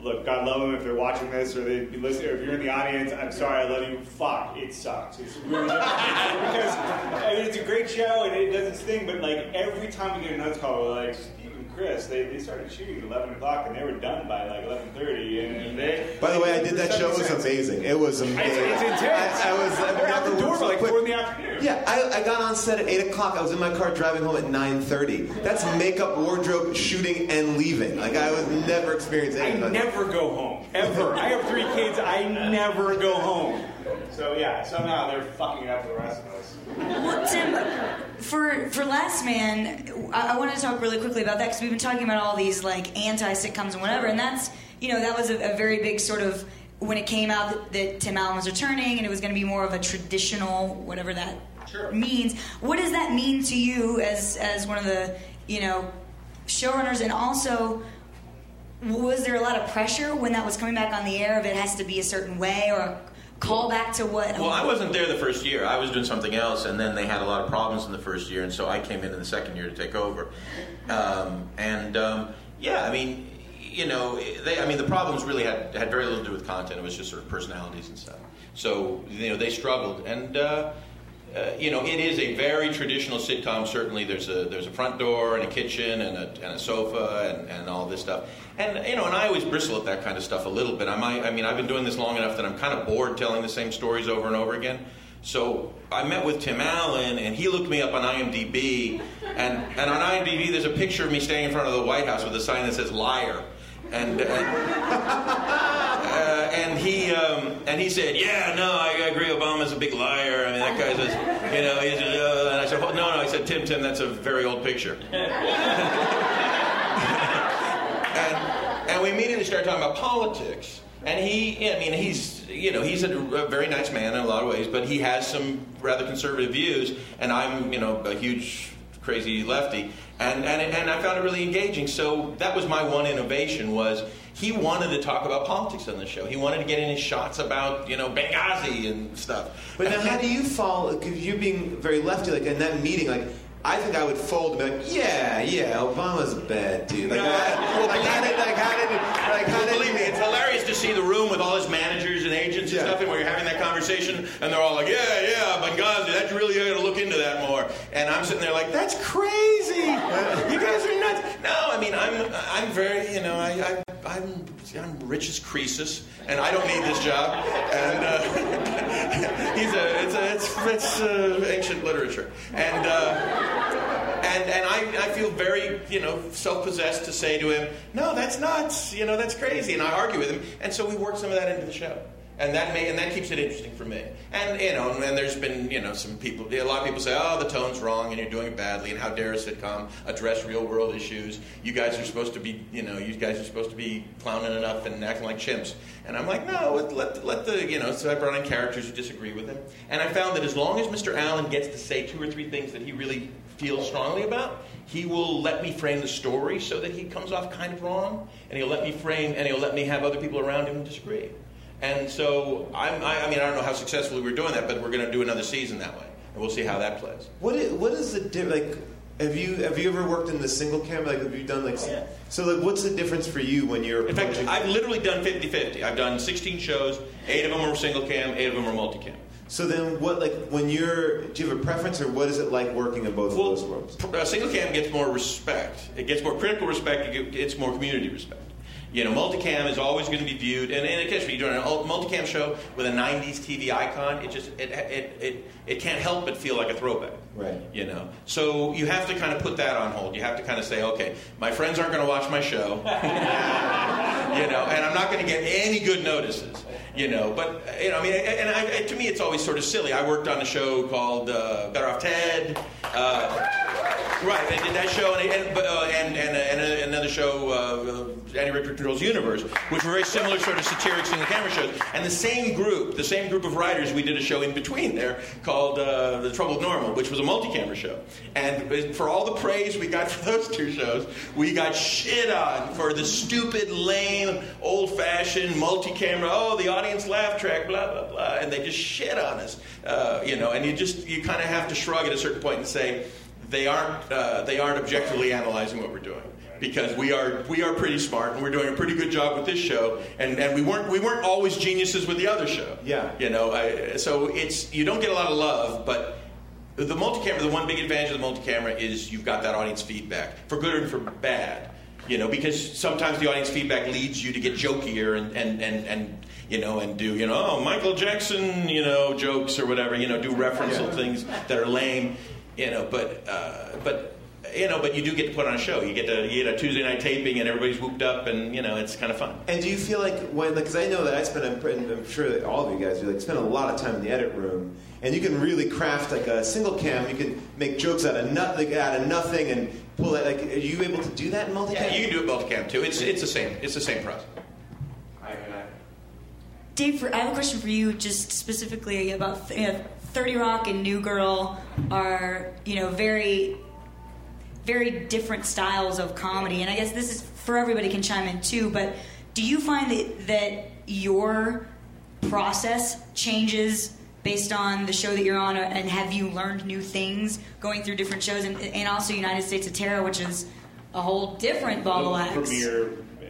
look, God love them if they're watching this or they be listening. Or if you're in the audience, I'm sorry, I love you. Fuck, it sucks. It's really because I mean it's a great show and it does its thing, but like every time we get a notes call, we're like Chris, they, they started shooting at 11 o'clock and they were done by like 11:30, and they.
By the way, I did that show. It was amazing. It was amazing.
It's, it's intense.
I, I was.
They're out the door by like
quick.
four in the afternoon.
Yeah, I, I got on set at eight o'clock. I was in my car driving home at nine thirty. That's makeup, wardrobe, shooting, and leaving. Like I was never experienced
I
anything. like that.
never go home ever. I have three kids. I never go home. So yeah, somehow they're fucking it up the rest of us.
Well, Tim, for for Last Man, I, I wanted to talk really quickly about that because we've been talking about all these like anti sitcoms and whatever, and that's you know that was a, a very big sort of when it came out that, that Tim Allen was returning and it was going to be more of a traditional whatever that means. What does that mean to you as as one of the you know showrunners, and also? Was there a lot of pressure when that was coming back on the air? If it has to be a certain way or a callback to what?
Well, I wasn't there the first year. I was doing something else, and then they had a lot of problems in the first year, and so I came in in the second year to take over. Um, and um, yeah, I mean, you know, they, I mean, the problems really had had very little to do with content. It was just sort of personalities and stuff. So you know, they struggled, and. Uh, uh, you know, it is a very traditional sitcom. Certainly, there's a there's a front door and a kitchen and a, and a sofa and, and all this stuff. And you know, and I always bristle at that kind of stuff a little bit. I might, I mean, I've been doing this long enough that I'm kind of bored telling the same stories over and over again. So I met with Tim Allen, and he looked me up on IMDb, and and on IMDb there's a picture of me standing in front of the White House with a sign that says "liar," and. and uh, and he um, and he said, "Yeah, no, I agree. Obama's a big liar. I mean, that guy's a, you know." He's uh, and I said, well, "No, no." I said, "Tim, Tim, that's a very old picture." and, and we immediately started talking about politics. And he, I mean, he's, you know, he's a, a very nice man in a lot of ways, but he has some rather conservative views. And I'm, you know, a huge crazy lefty, and and and I found it really engaging. So that was my one innovation was he wanted to talk about politics on the show. He wanted to get in his shots about you know Benghazi and stuff.
But now, how do you fall? Because you being very lefty, like in that meeting, like I think I would fold and be like, yeah, yeah, Obama's a bad dude. Like,
No,
I-
well,
like how did, like how did, like how did?
Believe me, it's hilarious to see the room with all his managers and agents
Yeah.
where you're having that conversation, and they're all like, "Yeah, yeah, but Benghazi, that's really you got to look into that more." And I'm sitting there like, "That's crazy! You guys are nuts." No, I mean, I'm I'm very, you know, I, I I'm I'm rich as Croesus, and I don't need this job. And uh, he's a it's a it's, it's uh, ancient literature, and. Uh, and and I, I feel very you know self-possessed to say to him, no, that's nuts, you know that's crazy, and I argue with him, and so we work some of that into the show, and that may and that keeps it interesting for me. And you know, and there's been you know some people, a lot of people say, oh, the tone's wrong, and you're doing it badly, and how dare a sitcom address real world issues? You guys are supposed to be, you know, you guys are supposed to be clowning enough and acting like chimps. And I'm like, no, let, let, let the, you know, so I brought in characters who disagree with him. And I found that as long as Mr. Allen gets to say two or three things that he really feels strongly about, he will let me frame the story so that he comes off kind of wrong, and he'll let me frame, and he'll let me have other people around him disagree. And so, I'm, I, I mean, I don't know how successfully we're doing that, but we're going to do another season that way, and we'll see how that plays.
What is, what is the di- like? Have you have you ever worked in the single camera? Like, have you done like?
Yeah.
So, like, what's the difference for you when you're?
In fact,
approaching-
I've literally done 50-50. I've done 16 shows, eight of them are single cam, eight of them are multicam.
so then, what like when you're? Do you have a preference, or what is it like working in both
Well,
of those worlds?
pr- uh, single cam gets more respect. It gets more critical respect. It gets more community respect. You know, multicam is always going to be viewed, and, and occasionally you're doing a ul- multicam show with a '90s TV icon. It just it, it it it can't help but feel like a throwback.
Right.
You know, so you have to kind of put that on hold. You have to kind of say, okay, my friends aren't going to watch my show. you know, and I'm not going to get any good notices. You know, but you know, I mean, and I, to me, it's always sort of silly. I worked on a show called uh, Better Off Ted. Uh, Right, I did that show and and, uh, and, and, and another show, uh, Andy Richter Controls Universe, which were very similar sort of satiric single camera shows. And the same group, the same group of writers, we did a show in between there called uh, The Trouble with Normal, which was a multi-camera show. And for all the praise we got for those two shows, we got shit on for the stupid, lame, old-fashioned multi-camera. Oh, the audience laugh track, blah blah blah, and they just shit on us. Uh, you know, and you just you kind of have to shrug at a certain point and say they aren't uh, they aren't objectively analyzing what we're doing because we are we are pretty smart and we're doing a pretty good job with this show and, and we weren't we weren't always geniuses with the other show
Yeah.
you know I, so it's you don't get a lot of love but the multi-camera the one big advantage of the multi-camera is you've got that audience feedback for good and for bad you know because sometimes the audience feedback leads you to get jokier and and and, and you know, and do, you know, oh, Michael Jackson, you know, jokes or whatever, you know, do referential
Yeah.
things that are lame, you know, but uh, but you know, but you do get to put on a show. You get to you get a Tuesday night taping, and everybody's whooped up, and you know, it's kind of fun.
And do you feel like when, because I know that I spend, I'm, I'm sure that all of you guys do, like spend a lot of time in the edit room, and you can really craft like a single cam. You can make jokes out of nothing, out of nothing, and pull it. Like, are you able to do that in multicam?
Yeah, you can do it multicam too. It's it's the same. It's the same process.
Dave, for, I have a question for you, just specifically about uh, 30 Rock and New Girl are, you know, very very different styles of comedy and I guess this is for everybody can chime in too, but do you find that that your process changes based on the show that you're on and have you learned new things going through different shows and, and also United States of Terror, which is a whole different ball of wax.
Premiere uh,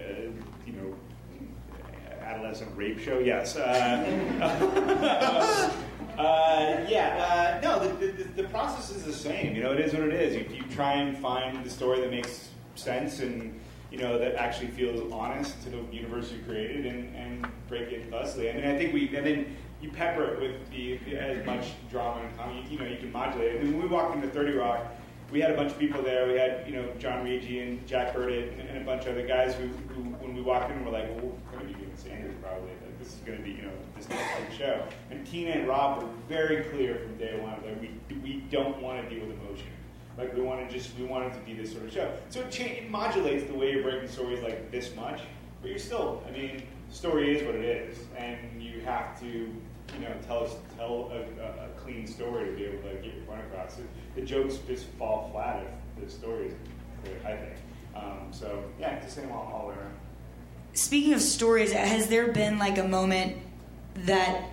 adolescent rape show. Yes. Uh, uh uh, yeah. Uh, no, the, the, the process is the same. You know, it is what it is. You, you try and find the story that makes sense and you know that actually feels honest to the universe you created and, and break it thusly. I mean, I think we and then you pepper it with the, as much drama and comedy. You know, you can modulate it. I mean, when we walked into Thirty Rock we had a bunch of people there. We had, you know, John Riggi and Jack Burditt and, and a bunch of other guys who, who when we walked in, were like, well, we're going to be doing Sanders probably. Like, this is going to be, you know, this big show. And Tina and Rob were very clear from day one. Like, we, we don't want to deal with emotion. Like, we want to just, we want it to be this sort of show. So it, it modulates the way you're breaking stories like this much. But you're still, I mean, story is what it is. And you have to, you know, tell us, tell a, a, clean story to be able to get your point across. The jokes just fall flat if the story isn't clear, I think. Um, so yeah, it's the same all, all the way around.
Speaking of stories, has there been like a moment that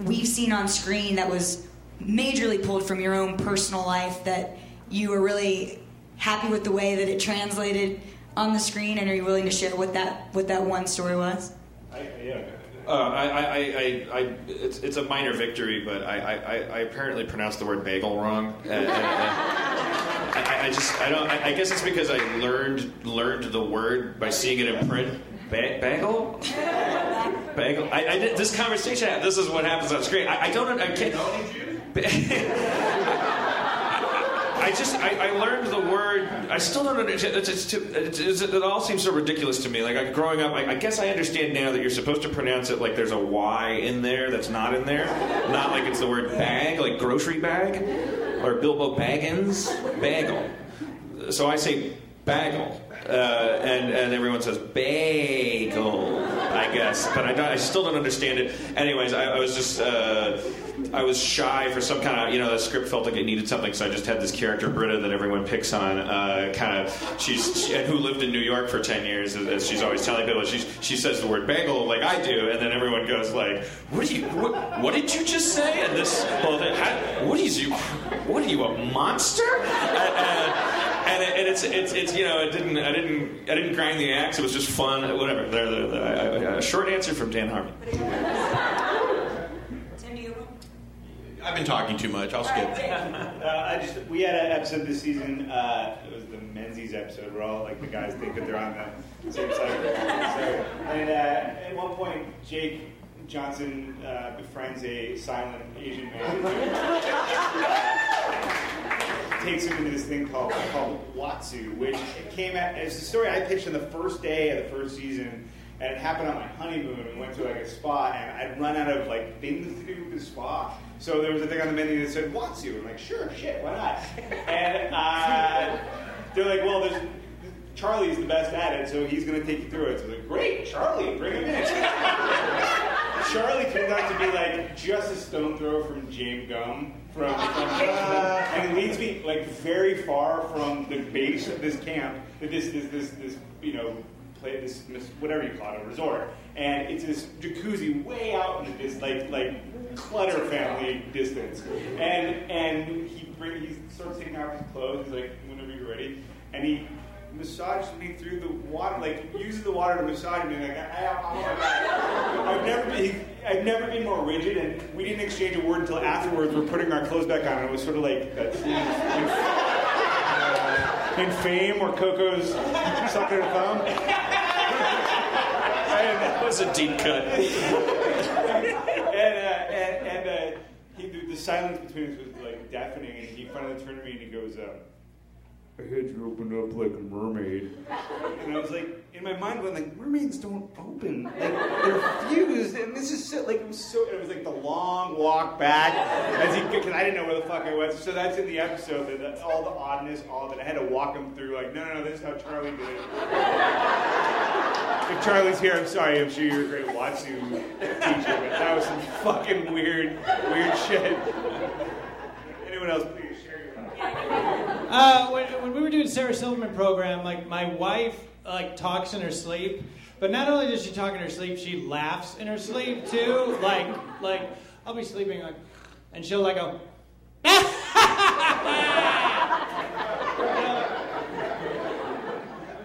we've seen on screen that was majorly pulled from your own personal life that you were really happy with the way that it translated on the screen, and are you willing to share what that what that one story was?
I, yeah.
Uh, I, I, I, I, it's, it's a minor victory, but I, I, I apparently pronounced the word bagel wrong. And I, I just, I don't, I, I guess it's because I learned learned the word by seeing it in print. Ba- bagel? Bagel? I, I did, this conversation, this is what happens on screen. I, I don't, I can't. I just I, I learned the word. I still don't understand. It's, it's, too- it's, it's, it all seems so ridiculous to me. Like I, growing up, I, I guess I understand now that you're supposed to pronounce it like there's a Y in there that's not in there, not like it's the word bag, like grocery bag, or Bilbo Baggins bagel. So I say bagel, uh, and and everyone says bagel. I guess, but I, I still don't understand it. Anyways, I, I was just. Uh, I was shy for some kind of, you know, the script felt like it needed something, so I just had this character Britta that everyone picks on. Uh, kind of, she's she, and who lived in New York for ten years, as- she's always telling people. She's, she says the word bagel like I do, and then everyone goes like, "What do you? What, what did you just say?" And this, well, the, how, what is you? What are you, a monster? And, and, and, it, and it's, it's, it's, you know, it didn't, I didn't, I didn't grind the axe. It was just fun. Whatever. There, there, there. I- I- A short answer from Dan Harmon.
Tim, do you go?
I've been talking too much. I'll skip.
Uh, I just we had an episode this season. Uh, it was the Menzies episode where all like the guys think that they're on the same side. So, and uh, at one point, Jake Johnson uh, befriends a silent Asian man. Takes him into this thing called called Watsu, which came at it's a story I pitched on the first day of the first season. And it happened on my honeymoon. We went to like a spa, and I'd run out of like things to do with the spa. So there was a thing on the menu that said Watsu. I'm like, sure, shit, why not? And uh, they're like, well, there's Charlie's the best at it, so he's going to take you through it. So like, great, Charlie, bring him in. Charlie turned out to be like just a stone throw from James Gum. From, from uh, and it leads me like very far from the base of this camp, this this this this you know play this, this whatever you call it, a resort, and it's this jacuzzi way out in this like like clutter family distance, and and he bring he starts taking off his clothes. He's like, whenever you're ready, and he massages me through the water, like uses the water to massage me. Like, I, I, I've never been, I've never been more rigid, and we didn't exchange a word until afterwards. We're putting our clothes back on, and it was sort of like that scene in, uh, in Fame where Coco's sucking her thumb. and,
That was a deep cut.
and, uh, and, and uh, he, the, the silence between us was like deafening, and he finally turned to me and he goes, uh, I had you opened up like a mermaid. And I was like, in my mind, going like, mermaids don't open. Like, they're fused, and this is so, like, it was so, it was like the long walk back, as because I didn't know where the fuck I was. So that's in the episode, that, that all the oddness, all that. I had to walk him through, like, no, no, no, this is how Charlie did it. If Charlie's here, I'm sorry. I'm sure you're a great Watsu teacher, but that was some fucking weird, weird shit. Anyone else, please.
Uh, when, when we were doing Sarah Silverman program, like my wife like talks in her sleep, but not only does she talk in her sleep, she laughs in her sleep too. Like like I'll be sleeping like, and she'll like go.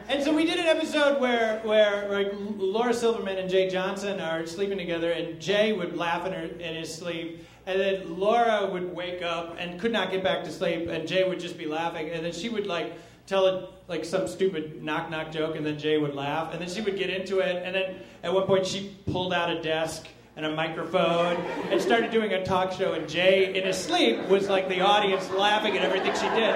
And so we did an episode where, where like Laura Silverman and Jay Johnston are sleeping together, and Jay would laugh in, her, in his sleep, and then Laura would wake up and could not get back to sleep, and Jay would just be laughing, and then she would like tell it like some stupid knock knock joke, and then Jay would laugh, and then she would get into it, and then at one point she pulled out a desk and a microphone and started doing a talk show and Jay in his sleep was like the audience laughing at everything she did.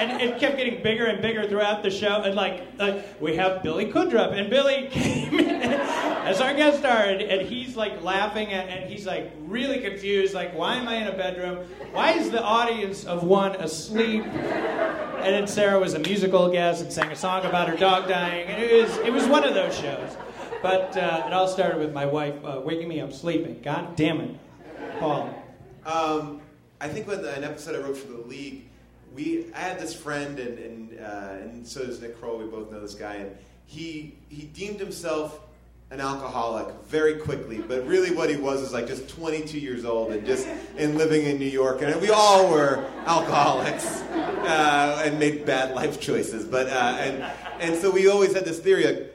And it kept getting bigger and bigger throughout the show and like, like we have Billy Crudup and Billy came in as our guest star and, and he's like laughing at, and he's like really confused like why am I in a bedroom? Why is the audience of one asleep? And then Sarah was a musical guest and sang a song about her dog dying and it was it was one of those shows but uh, it all started with my wife uh, waking me up sleeping. God damn it, Paul.
Um, I think when an episode I wrote for the league, we I had this friend, and and, uh, and so does Nick Kroll. We both know this guy, and he he deemed himself an alcoholic very quickly, but really what he was is like just 22 years old and just and living in New York, and we all were alcoholics uh, and made bad life choices. But uh, and and so we always had this theory. Like,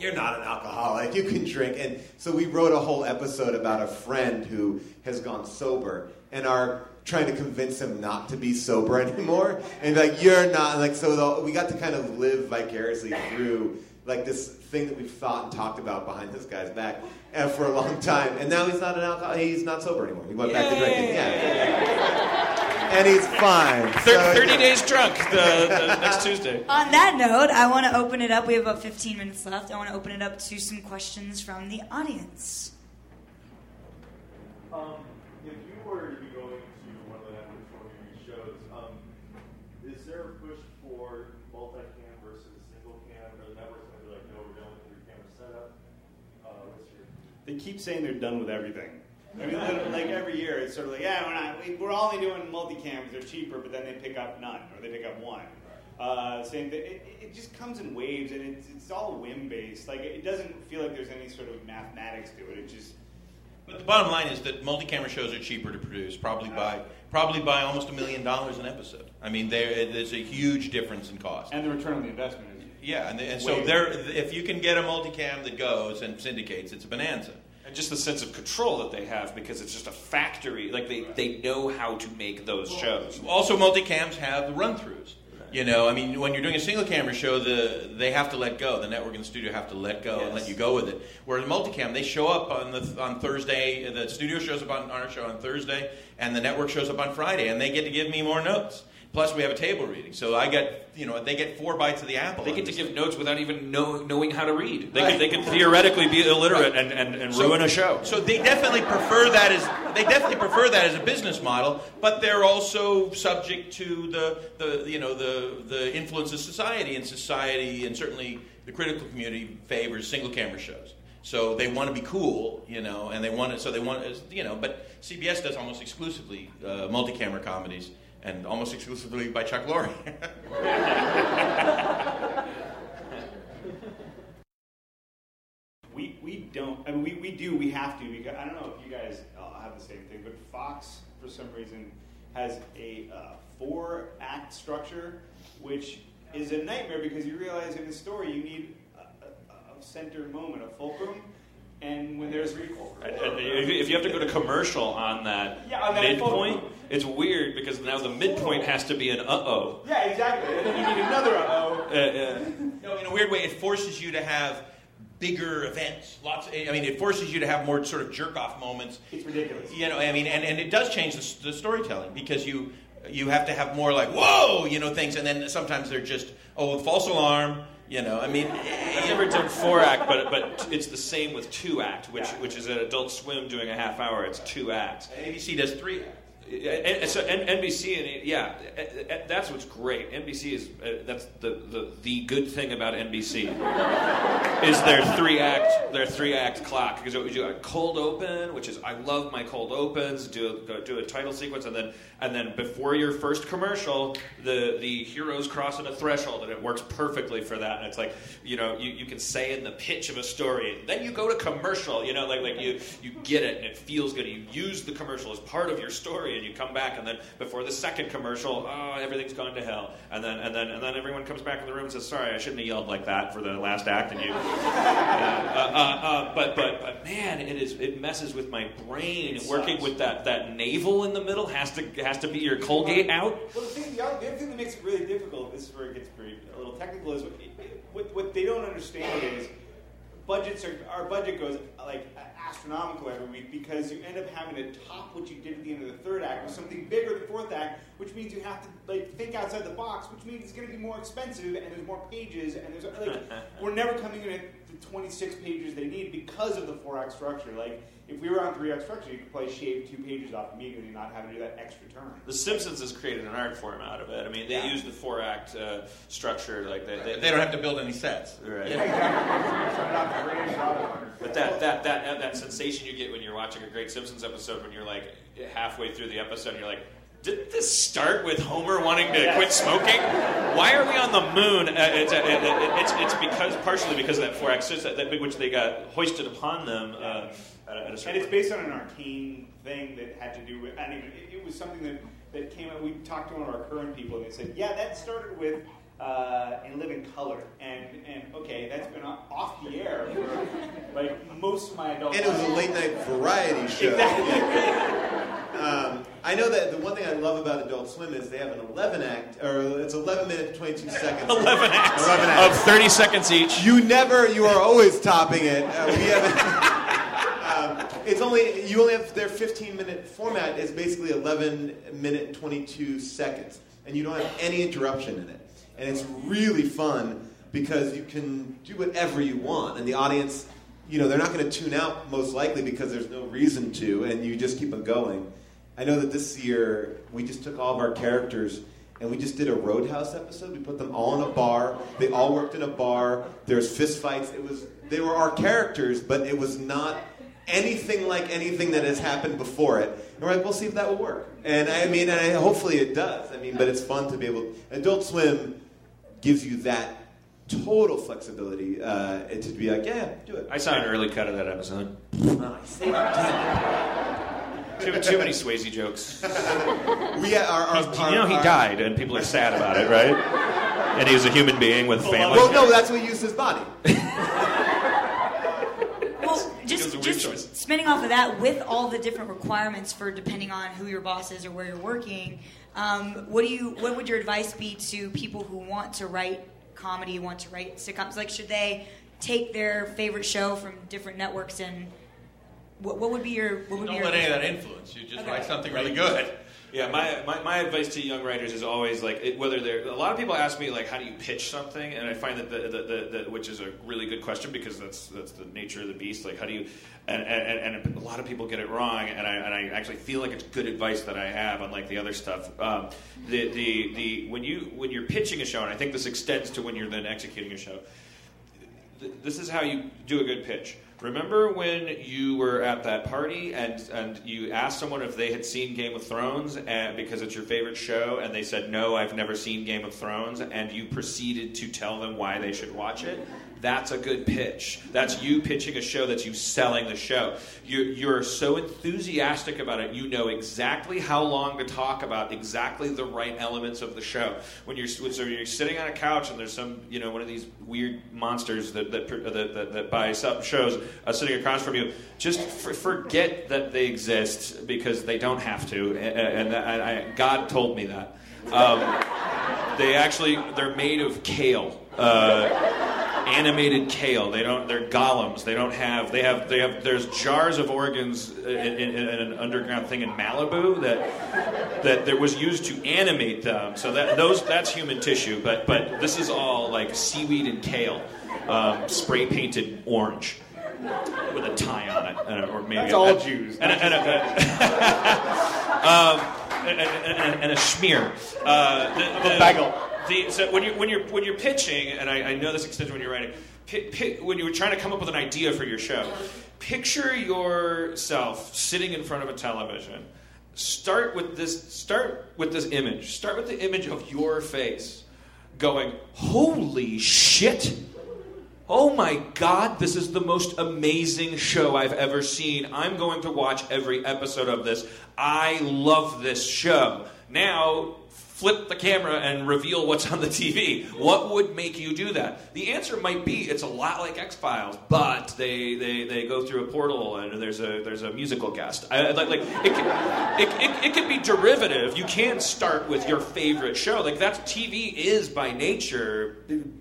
you're not an alcoholic. You can drink. And so we wrote a whole episode about a friend who has gone sober and are trying to convince him not to be sober anymore. And like, you're not. Like, so the, we got to kind of live vicariously through like this thing that we've thought and talked about behind this guy's back uh, for a long time. And now he's not an alcohol. He's not sober anymore. He went back to drinking. Yeah. And he's fine.
Thir-
So-
30 days drunk the, the next Tuesday.
On that note, I want to open it up. We have about 15 minutes left. I want to open it up to some questions from the audience.
Um, if you were to be going to one of the networks one of your shows, um, is there a push for multi-cam versus single cam? Or the networks going to be like, no, we're done with three camera setup? Uh, what's your
They keep saying they're done with everything. I mean, like every year, it's sort of like, yeah, we're not. We, we're only doing multicams. They're cheaper, but then they pick up none or they pick up one. Uh, saying that it, it just comes in waves and it's, it's all whim based. Like it doesn't feel like there's any sort of mathematics to it. It just
But the bottom line is that multi-camera shows are cheaper to produce, probably by probably by almost a million dollars an episode. I mean, there there's a huge difference in cost.
and the return on the investment is
Yeah, and, and so there, if you can get a multicam that goes and syndicates, it's a bonanza.
And just the sense of control that they have because it's just a factory. Like they, they know how to make those shows.
Also, multicams have the run-throughs. You know, I mean, when you're doing a single camera show, the they have to let go. The network and the studio have to let go and let you go with it. Whereas multicam, they show up on the on Thursday. The studio shows up on our show on Thursday, and the network shows up on Friday, and they get to give me more notes. Plus, we have a table reading, so I get you know they get four bites of the apple.
They get to give notes without even know, knowing how to read. They,
Right.
could, they could theoretically be illiterate and, and, and
So-
ruin a show.
So they definitely prefer that as they definitely prefer that as a business model, but they're also subject to the, the you know the the influence of society and society and certainly the critical community favors single camera shows. So they want to be cool, you know, and they want it. So they want you know, but CBS does almost exclusively uh, multi-camera comedies and almost exclusively by Chuck Lorre.
We, we don't, I mean, we, we do, we have to, because I don't know if you guys uh, have the same thing, but Fox, for some reason, has a uh, four act structure, which is a nightmare because you realize in a story you need a, a, a center moment, a fulcrum, and when there's recall.
And- and if if you have to go to commercial on that
Yeah, on that
midpoint,
fulcrum.
it's weird because now the midpoint has to be an uh oh.
Yeah, exactly. And then you need another uh-oh.
No, in a weird way, it forces you to have bigger events. Lots. Of, I mean, it forces you to have more sort of jerk off moments.
It's ridiculous.
You know, I mean, and, and it does change the, s- the storytelling because you you have to have more like whoa, you know, things, and then sometimes they're just oh, false alarm. You know, I mean,
I've never done four act, but but it's the same with two act, which which is an Adult Swim doing a half hour. It's two acts.
ABC does three acts.
And, so NBC and yeah, that's what's great. NBC is uh, that's the, the the good thing about NBC is their three act their three act clock because you do a cold open, which is I love my cold opens. Do a, do a title sequence and then and then before your first commercial, the the heroes crossing a threshold and it works perfectly for that. And it's like you know you, you can say in the pitch of a story, then you go to commercial. You know like like you you get it and it feels good. You use the commercial as part of your story and you come back and then before the second commercial, oh everything's gone to hell. And then and then and then everyone comes back in the room and says, sorry, I shouldn't have yelled like that for the last act. And you uh, uh, uh, but, but but man, it is it messes with my brain.
It
Working
sucks.
with that that navel in the middle has to has to be your Colgate out.
Well, the, thing, the, other, thing that makes it really difficult, this is where it gets very a little technical, is what, what, what they don't understand is budgets are our budget goes like astronomical every week because you end up having to top what you did at the end of the third act with something bigger the fourth act, which means you have to like think outside the box, which means it's going to be more expensive and there's more pages and there's like we're never coming in at the 26 pages they need because of the four act structure. Like if we were on three act structure, you could probably shave two pages off immediately and not have to do that extra turn.
The Simpsons has created an art form out of it. I mean, they
Yeah.
use the four act uh, structure, like they, they,
They don't have to build any sets.
Right. But that, that, that, that sensation you get when you're watching a great Simpsons episode, when you're like halfway through the episode, and you're like, did this start with Homer wanting to quit smoking? Why are we on the moon? Uh, it's, uh, it, it, it's, it's because partially because of that four X, that which they got hoisted upon them. Uh, at a, at a
And it's based on an arcane thing that had to do with, I mean, it, it was something that, that came out. We talked to one of our current people, and they said, yeah, that started with uh, In Living Color. And and okay, that's been off the air for like most of my adult
And it was a late night variety show. Um, I know that the one thing I love about Adult Swim is they have an 11 act, or it's 11 minutes 22 seconds.
11 acts
11 acts.
of 30 seconds each.
You never, you are always topping it. Uh, we have. Um, it's only you only have their 15 minute format is basically 11 minute 22 seconds, and you don't have any interruption in it, and it's really fun because you can do whatever you want, and the audience. You know, they're not going to tune out most likely because there's no reason to, and you just keep on going. I know that this year we just took all of our characters and we just did a Roadhouse episode. We put them all in a bar. They all worked in a bar. There's fist fights. It was they were our characters, but it was not anything like anything that has happened before it. And we're like, we'll see if that will work. And I mean, and I, hopefully it does. I mean, but it's fun to be able. Adult Swim gives you that total flexibility uh, to be like, yeah, do it.
I saw an early cut of that episode.
Nice.
Too, too many Swayze jokes.
We are, our,
you know, he died, and people are sad about it, right? And he was a human being with a family.
Well, no, that's what used his body.
Well,
It was
just,
a
just
choice.
spinning off of that, with all the different requirements for depending on who your boss is or where you're working, um, what do you? What would your advice be to people who want to write comedy, want to write sitcoms? Like, should they take their favorite show from different networks and what, what would be your? What would
Don't
be your
let any of that influence you. Just
Okay.
write something really good.
Yeah, my, my, my advice to young writers is always like it, whether they're a lot of people ask me like how do you pitch something? And I find that the, the, the, the which is a really good question because that's that's the nature of the beast. Like how do you and, and, and a lot of people get it wrong and I, and I actually feel like it's good advice that I have unlike the other stuff. Um, the, the, the when you when you're pitching a show and I think this extends to when you're then executing a show th- this is how you do a good pitch. Remember when you were at that party and, and you asked someone if they had seen Game of Thrones and, because it's your favorite show, and they said, No, I've never seen Game of Thrones, and you proceeded to tell them why they should watch it? That's a good pitch. That's you pitching a show, that's you selling the show. You're, you're so enthusiastic about it, you know exactly how long to talk about exactly the right elements of the show. When you're, so you're sitting on a couch and there's some, you know, one of these weird monsters that, that, that, that, that shows uh, sitting across from you, just f- forget that they exist because they don't have to. And, and I, I, God told me that. Um, they actually, they're made of kale. Uh, animated kale. They don't. They're golems. They don't have. They have. They have. There's jars of organs in, in, in an underground thing in Malibu that that that was used to animate them. So that those that's human tissue. But but this is all like seaweed and kale, um, spray painted orange with a tie on it, and or maybe
That's
a-
all
a-
Jews,
And a, and a, um, and, a schmear. Uh, the, the,
bagel.
The, so when you're when you're when you're pitching, and I, I know this extends when you're writing, pi pi when you're trying to come up with an idea for your show, picture yourself sitting in front of a television. Start with this. Start with this image. Start with the image of your face, going, "Holy shit!" Oh my God, this is the most amazing show I've ever seen. I'm going to watch every episode of this. I love this show. Now, flip the camera and reveal what's on the TV. What would make you do that? The answer might be it's a lot like X Files, but they, they, they go through a portal and there's a there's a musical guest. I, like like it can, it, it, it can be derivative. You can't start with your favorite show. Like that's TV is by nature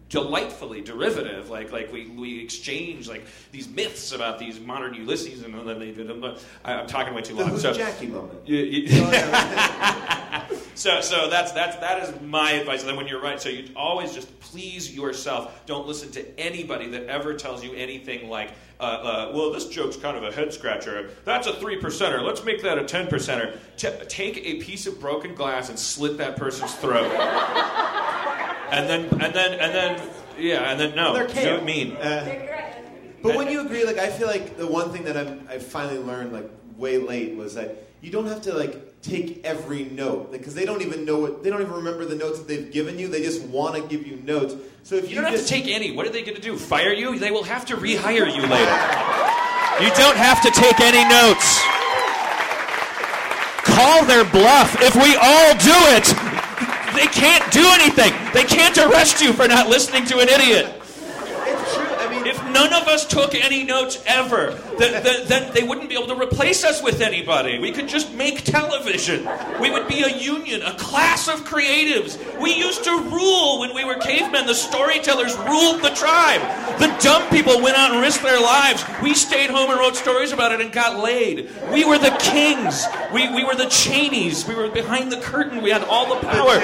delightfully derivative. Like like we, we exchange like these myths about these modern Ulysses and then they but I, I'm talking way too long.
Who's
so
Jackie moment.
you- you- so so that's that's that is my advice. And then when you're right, so you always just please yourself. Don't listen to anybody that ever tells you anything like, uh, uh, "Well, this joke's kind of a head scratcher. That's a three percenter. Let's make that a ten percenter." T- take a piece of broken glass and slit that person's throat, and then and then and then yeah, and then no,
They're
do
kale.
it mean.
Uh, but when you agree, like I feel like the one thing that I'm, I finally learned like way late was that you don't have to like take every note because they don't even know what they don't even remember the notes that they've given you. They just want to give you notes. So if you,
You don't have
just
to take any. What are they going to do? Fire you? They will have to rehire you later. You don't have to take any notes. Call their bluff. If we all do it, they can't do anything. They can't arrest you for not listening to an idiot.
It's true. I mean,
If none of us took any notes ever, then they wouldn't be able to replace us with anybody. We could just make television. We would be a union, a class of creatives. We used to rule when we were cavemen. The storytellers ruled the tribe. The dumb people went out and risked their lives. We stayed home and wrote stories about it and got laid. We were the kings. We, we were the Cheneys. We were behind the curtain. We had all the power.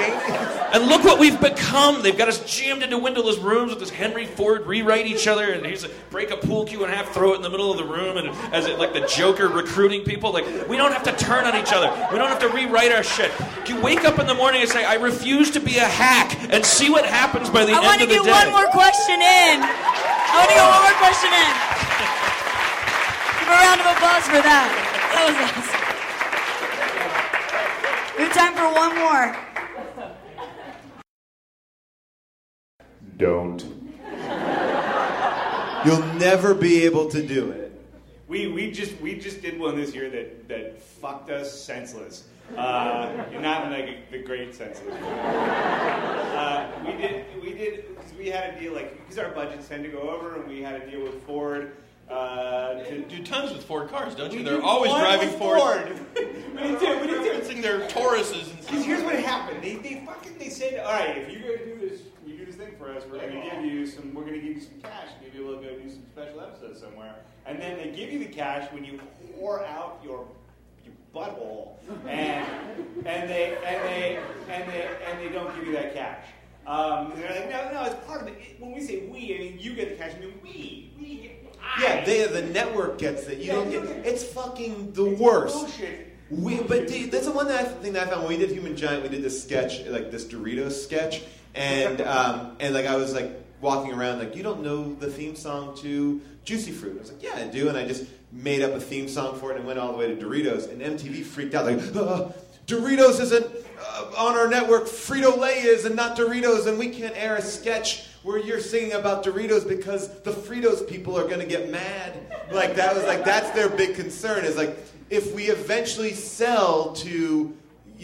And look what we've become. They've got us jammed into windowless rooms with this Henry Ford rewrite each other, and here's a break a pool cue in half, throw it in the middle of the room, and as it, like the Joker recruiting people. Like we don't have to turn on each other. We don't have to rewrite our shit. You wake up in the morning and say, "I refuse to be a hack," and see what happens by the
I
end of the day.
I want to get one more question in. I want to get one more question in. Give a round of applause for that. That was awesome. We have time for one more.
Don't.
You'll never be able to do it.
We, we just we just did one this year that, that fucked us senseless. Uh, not in like a, the great senseless. Uh, we did we did because we had a deal like because our budgets tend to go over and we had a deal with Ford. Uh, to
do tons with Ford cars, don't you? They're always driving Ford.
Ford. we did two. We did.
Referencing their Tauruses and
Because here's what happened. They, they fucking they said, all right, if you're gonna do this, you do this thing for us, we're going to give you some, we're going to give you some cash, maybe we'll go do some special episodes somewhere. And then they give you the cash when you pour out your your butthole, and and they and they and they and they don't give you that cash. Um, they're like, no, no, it's part of it. When we say we, I mean you get the cash, I mean we, we get.
Yeah, they, the network gets it. You don't get. It's fucking the worst.
Bullshit.
We, but dude, that's the one that I, thing that I found when we did Human Giant. We did this sketch, like this Doritos sketch, and um, and like I was like walking around, like you don't know the theme song to Juicy Fruit. I was like, yeah, I do, and I just made up a theme song for it and went all the way to Doritos, and MTV freaked out, like, uh, Doritos isn't uh, on our network. Frito Lay is, and not Doritos, and we can't air a sketch where you're singing about Doritos because the Fritos people are gonna get mad. Like that was like that's their big concern is like if we eventually sell to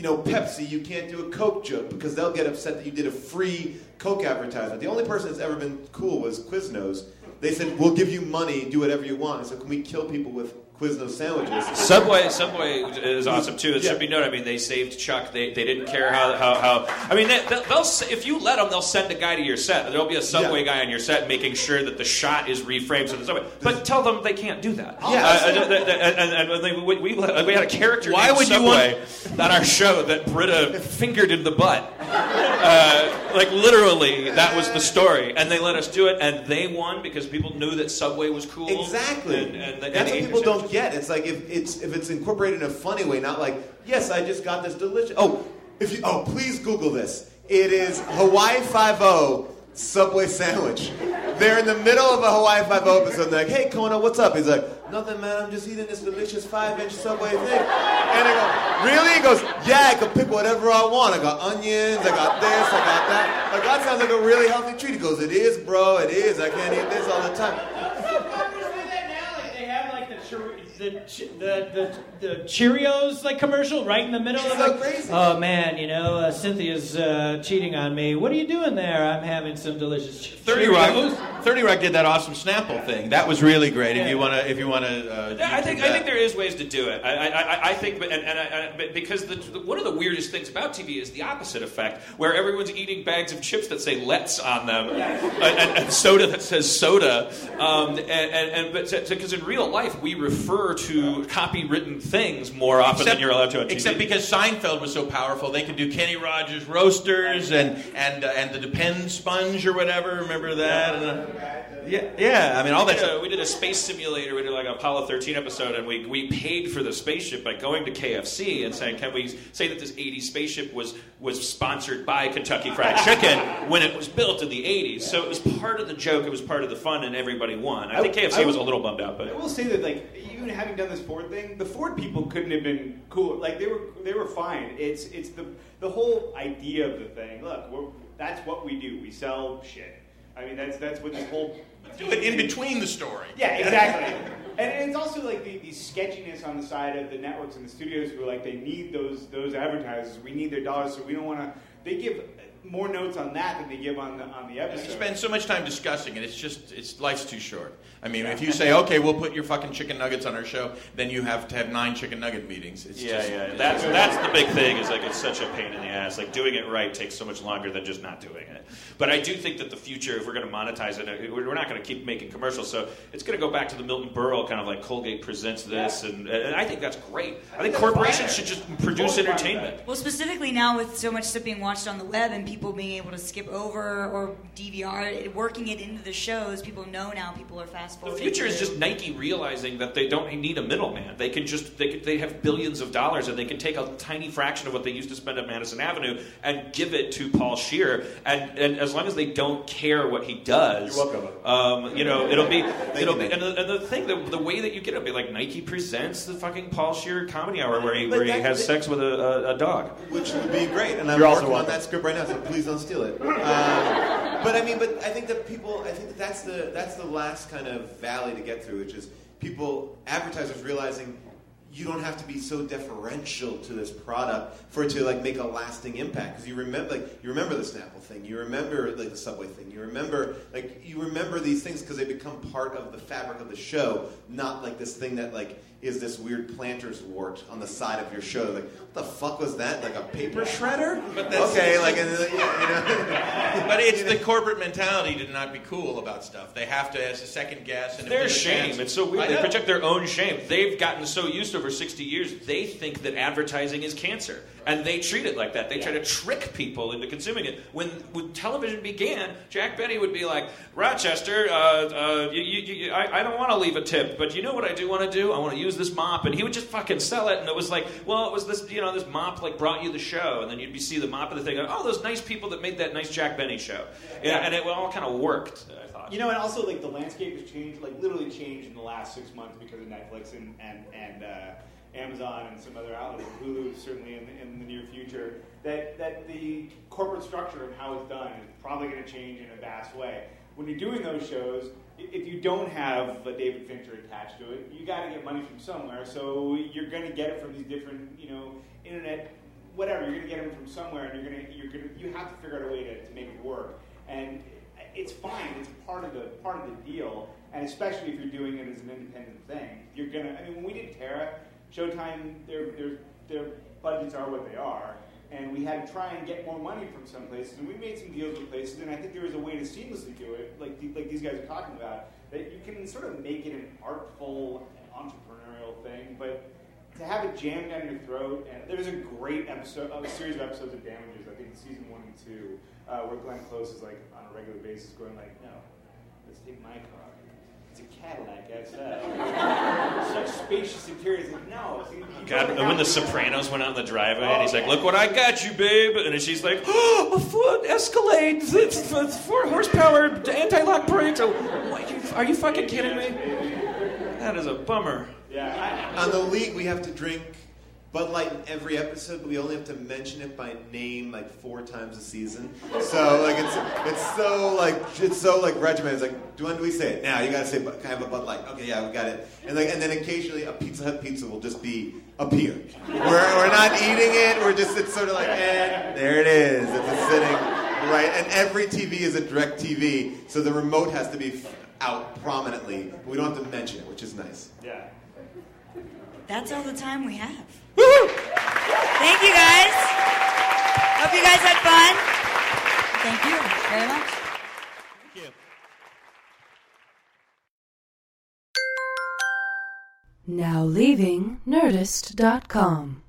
you know Pepsi, you can't do a Coke joke because they'll get upset that you did a free Coke advertisement. The only person that's ever been cool was Quiznos. They said we'll give you money, do whatever you want. So can we kill people with Quiznos sandwiches?
Subway, Subway is awesome too. It
Yeah.
should be noted. I mean, they saved Chuck. They, they didn't care how, how, how I mean, they, they'll, they'll if you let them, they'll send a guy to your set. There'll be a Subway guy on your set making sure that the shot is reframed so the Subway. But tell them they can't do that.
Yeah.
Uh, uh, and, and, and we, we, we had a character.
Why would you
Subway on our show that Britta fingered in the butt? Uh, like literally, that was the story, and they let us do it, and they won because people knew that Subway was cool.
Exactly.
And, and, and
That's what people
their
get. It's like if it's if it's incorporated in a funny way, not like yes, I just got this delicious. Oh, if you oh please Google this. It is Hawaii Five O Subway sandwich. They're in the middle of a Hawaii Five O episode. They're like, hey Kono, what's up? He's like, nothing, man. I'm just eating this delicious five-inch Subway thing. And I go, really? He goes, yeah, I can pick whatever I want. I got onions. I got this. I got that. Like that sounds like a really healthy treat. He goes, it is, bro. It is. I can't eat this all the time.
They have like the Cheer- the, the, the, the Cheerios like commercial right in the middle of
So
it.
crazy.
Oh man, you know uh, Cynthia's uh, cheating on me. What are you doing there? I'm having some delicious che-
30
Cheerios.
Rock, 30 Rock did that awesome Snapple thing. That was really great. If you want to, if you want to, uh,
Yeah, I
YouTube
think I think there is ways to do it. I, I, I- I think, but and, and I, I, but because the, the, one of the weirdest things about TV is the opposite effect, where everyone's eating bags of chips that say "Let's" on them, and, and, and soda that says "soda," um, and, and, and but because in real life we refer to copywritten things more often than you're allowed to on TV.
Except because Seinfeld was so powerful, they could do Kenny Rogers roasters and and uh, and the Depend sponge or whatever. Remember that? And, uh, yeah, yeah. I mean, all that.
We did a space simulator. We did like an Apollo 13 episode, and we, we paid for the spaceship by going to KFC and saying, "Can we say that this 80s spaceship was was sponsored by Kentucky Fried Chicken when it was built in the 80s?" So it was part of the joke. It was part of the fun, and everybody won. I think
I-
KFC
I-
was a little bummed out, but I
will say that, like, even having done this Ford thing, the Ford people couldn't have been cool. Like, they were they were fine. It's it's the the whole idea of the thing. Look, we're, that's what we do. We sell shit. I mean, that's that's what this whole
Do it in between the story.
Yeah, exactly. and it's also like the, the sketchiness on the side of the networks and the studios who are like they need those those advertisers. We need their dollars, so we don't want to they give more notes on that than they give on the on the
You
episode.
spend so much time discussing it. It's just, it's life's too short. I mean, if you say, okay, we'll put your fucking chicken nuggets on our show, then you have to have nine chicken nugget meetings. It's
Yeah,
just,
yeah.
it's
That's
just-
that's the big thing. Is like it's such a pain in the ass. Like doing it right takes so much longer than just not doing it. But I do think that the future, if we're going to monetize it, uh, we're we're not going to keep making commercials. So it's going to go back to the Milton Berle kind of like Colgate presents this, and, and I think that's great. I think corporations should just produce entertainment.
Well, specifically now with so much stuff being watched on the web and people being able to skip over or DVR it, working it into the shows, people know now people are fast
forward.
The
future is just Nike realizing that they don't need a middleman. They can just they can, they have billions of dollars and they can take a tiny fraction of what they used to spend at Madison Avenue and give it to Paul Scheer. And and as long as they don't care what he does,
You're welcome.
Um, you know, it'll be it'll
you,
be and the, and the thing the, the way that you get it will be like Nike presents the fucking Paul Scheer comedy hour where he
But
where he has
that-
sex with a, a, a dog.
which would be great. And I'm
You're also
working on that script right now, so please don't steal it. Um, but I mean, but I think that people, I think that that's the that's the last kind of valley to get through, which is people, advertisers realizing you don't have to be so deferential to this product for it to like make a lasting impact. Because you remember, like you remember the Snapple thing, you remember like the Subway thing, you remember like you remember these things because they become part of the fabric of the show, not like this thing that like is this weird plantar's wart on the side of your show. Like, what the fuck was that? Like a paper shredder?
But that's-
okay, like, and, uh, you know.
But it's the corporate mentality to not be cool about stuff. They have to as a second guess. And
Their shame.
chance-
It's so weird. They
know.
project their own shame. They've gotten so used over 60 years, they think that advertising is cancer. And they treat it like that. They try to trick people into consuming it. When, when television began, Jack Benny would be like, Rochester, uh, uh, you, you, you, I, I don't want to leave a tip, but you know what I do want to do? I want to use this mop. And he would just fucking sell it. And it was like, well, it was this, you know, this mop like brought you the show. And then you'd be see the mop of the thing. Oh, those nice people that made that nice Jack Benny show. Yeah, and it all kind of worked, I thought.
You know, and also like the landscape has changed, like literally changed in the last six months because of Netflix and and and uh, Amazon and some other outlets, Hulu certainly in, in the near future. That that the corporate structure and how it's done is probably going to change in a vast way. When you're doing those shows, if you don't have a David Fincher attached to it, you got to get money from somewhere. So you're going to get it from these different, you know, internet, whatever. You're going to get them from somewhere, and you're going to you're going to you have to figure out a way to, to make it work. And it's fine. It's part of the part of the deal, and especially if you're doing it as an independent thing, you're gonna. I mean, when we did Terra, Showtime, their their their budgets are what they are, and we had to try and get more money from some places, and we made some deals with places, and I think there was a way to seamlessly do it, like the, like these guys are talking about, that you can sort of make it an artful entrepreneurial thing, but to have it jammed down your throat, and there's a great episode, a series of episodes of Damages, I think season one and two, uh, where Glenn Close is like on a regular basis going like, no, let's take my car. It's a Cadillac outside. Such spacious interiors. Like, no. see, you
God, when
have
the Sopranos went out in the driveway, and
Oh,
he's like,
oh.
"Look what I got you, babe," and she's like, "Oh, a Ford Escalade, it's, it's four horsepower, anti-lock brakes." Oh, what, you, are you fucking kidding me? That is a bummer.
Yeah.
On the league, we have to drink Bud Light in every episode, but we only have to mention it by name like four times a season. So like it's it's so like it's so like regimented. It's like, do when do we say it? Now you gotta say, "Can I have a Bud Light?" Okay, yeah, we got it. And like and then occasionally a Pizza Hut pizza will just be appear. We're we're not eating it. We're just it's sort of like, eh, there it is. It's a sitting right. And every TV is a DirecTV, so the remote has to be f- out prominently. But we don't have to mention it, which is nice.
Yeah.
That's all the time we have. Thank you guys. Hope you guys had fun. Thank you very much.
Now leaving Nerdist.com.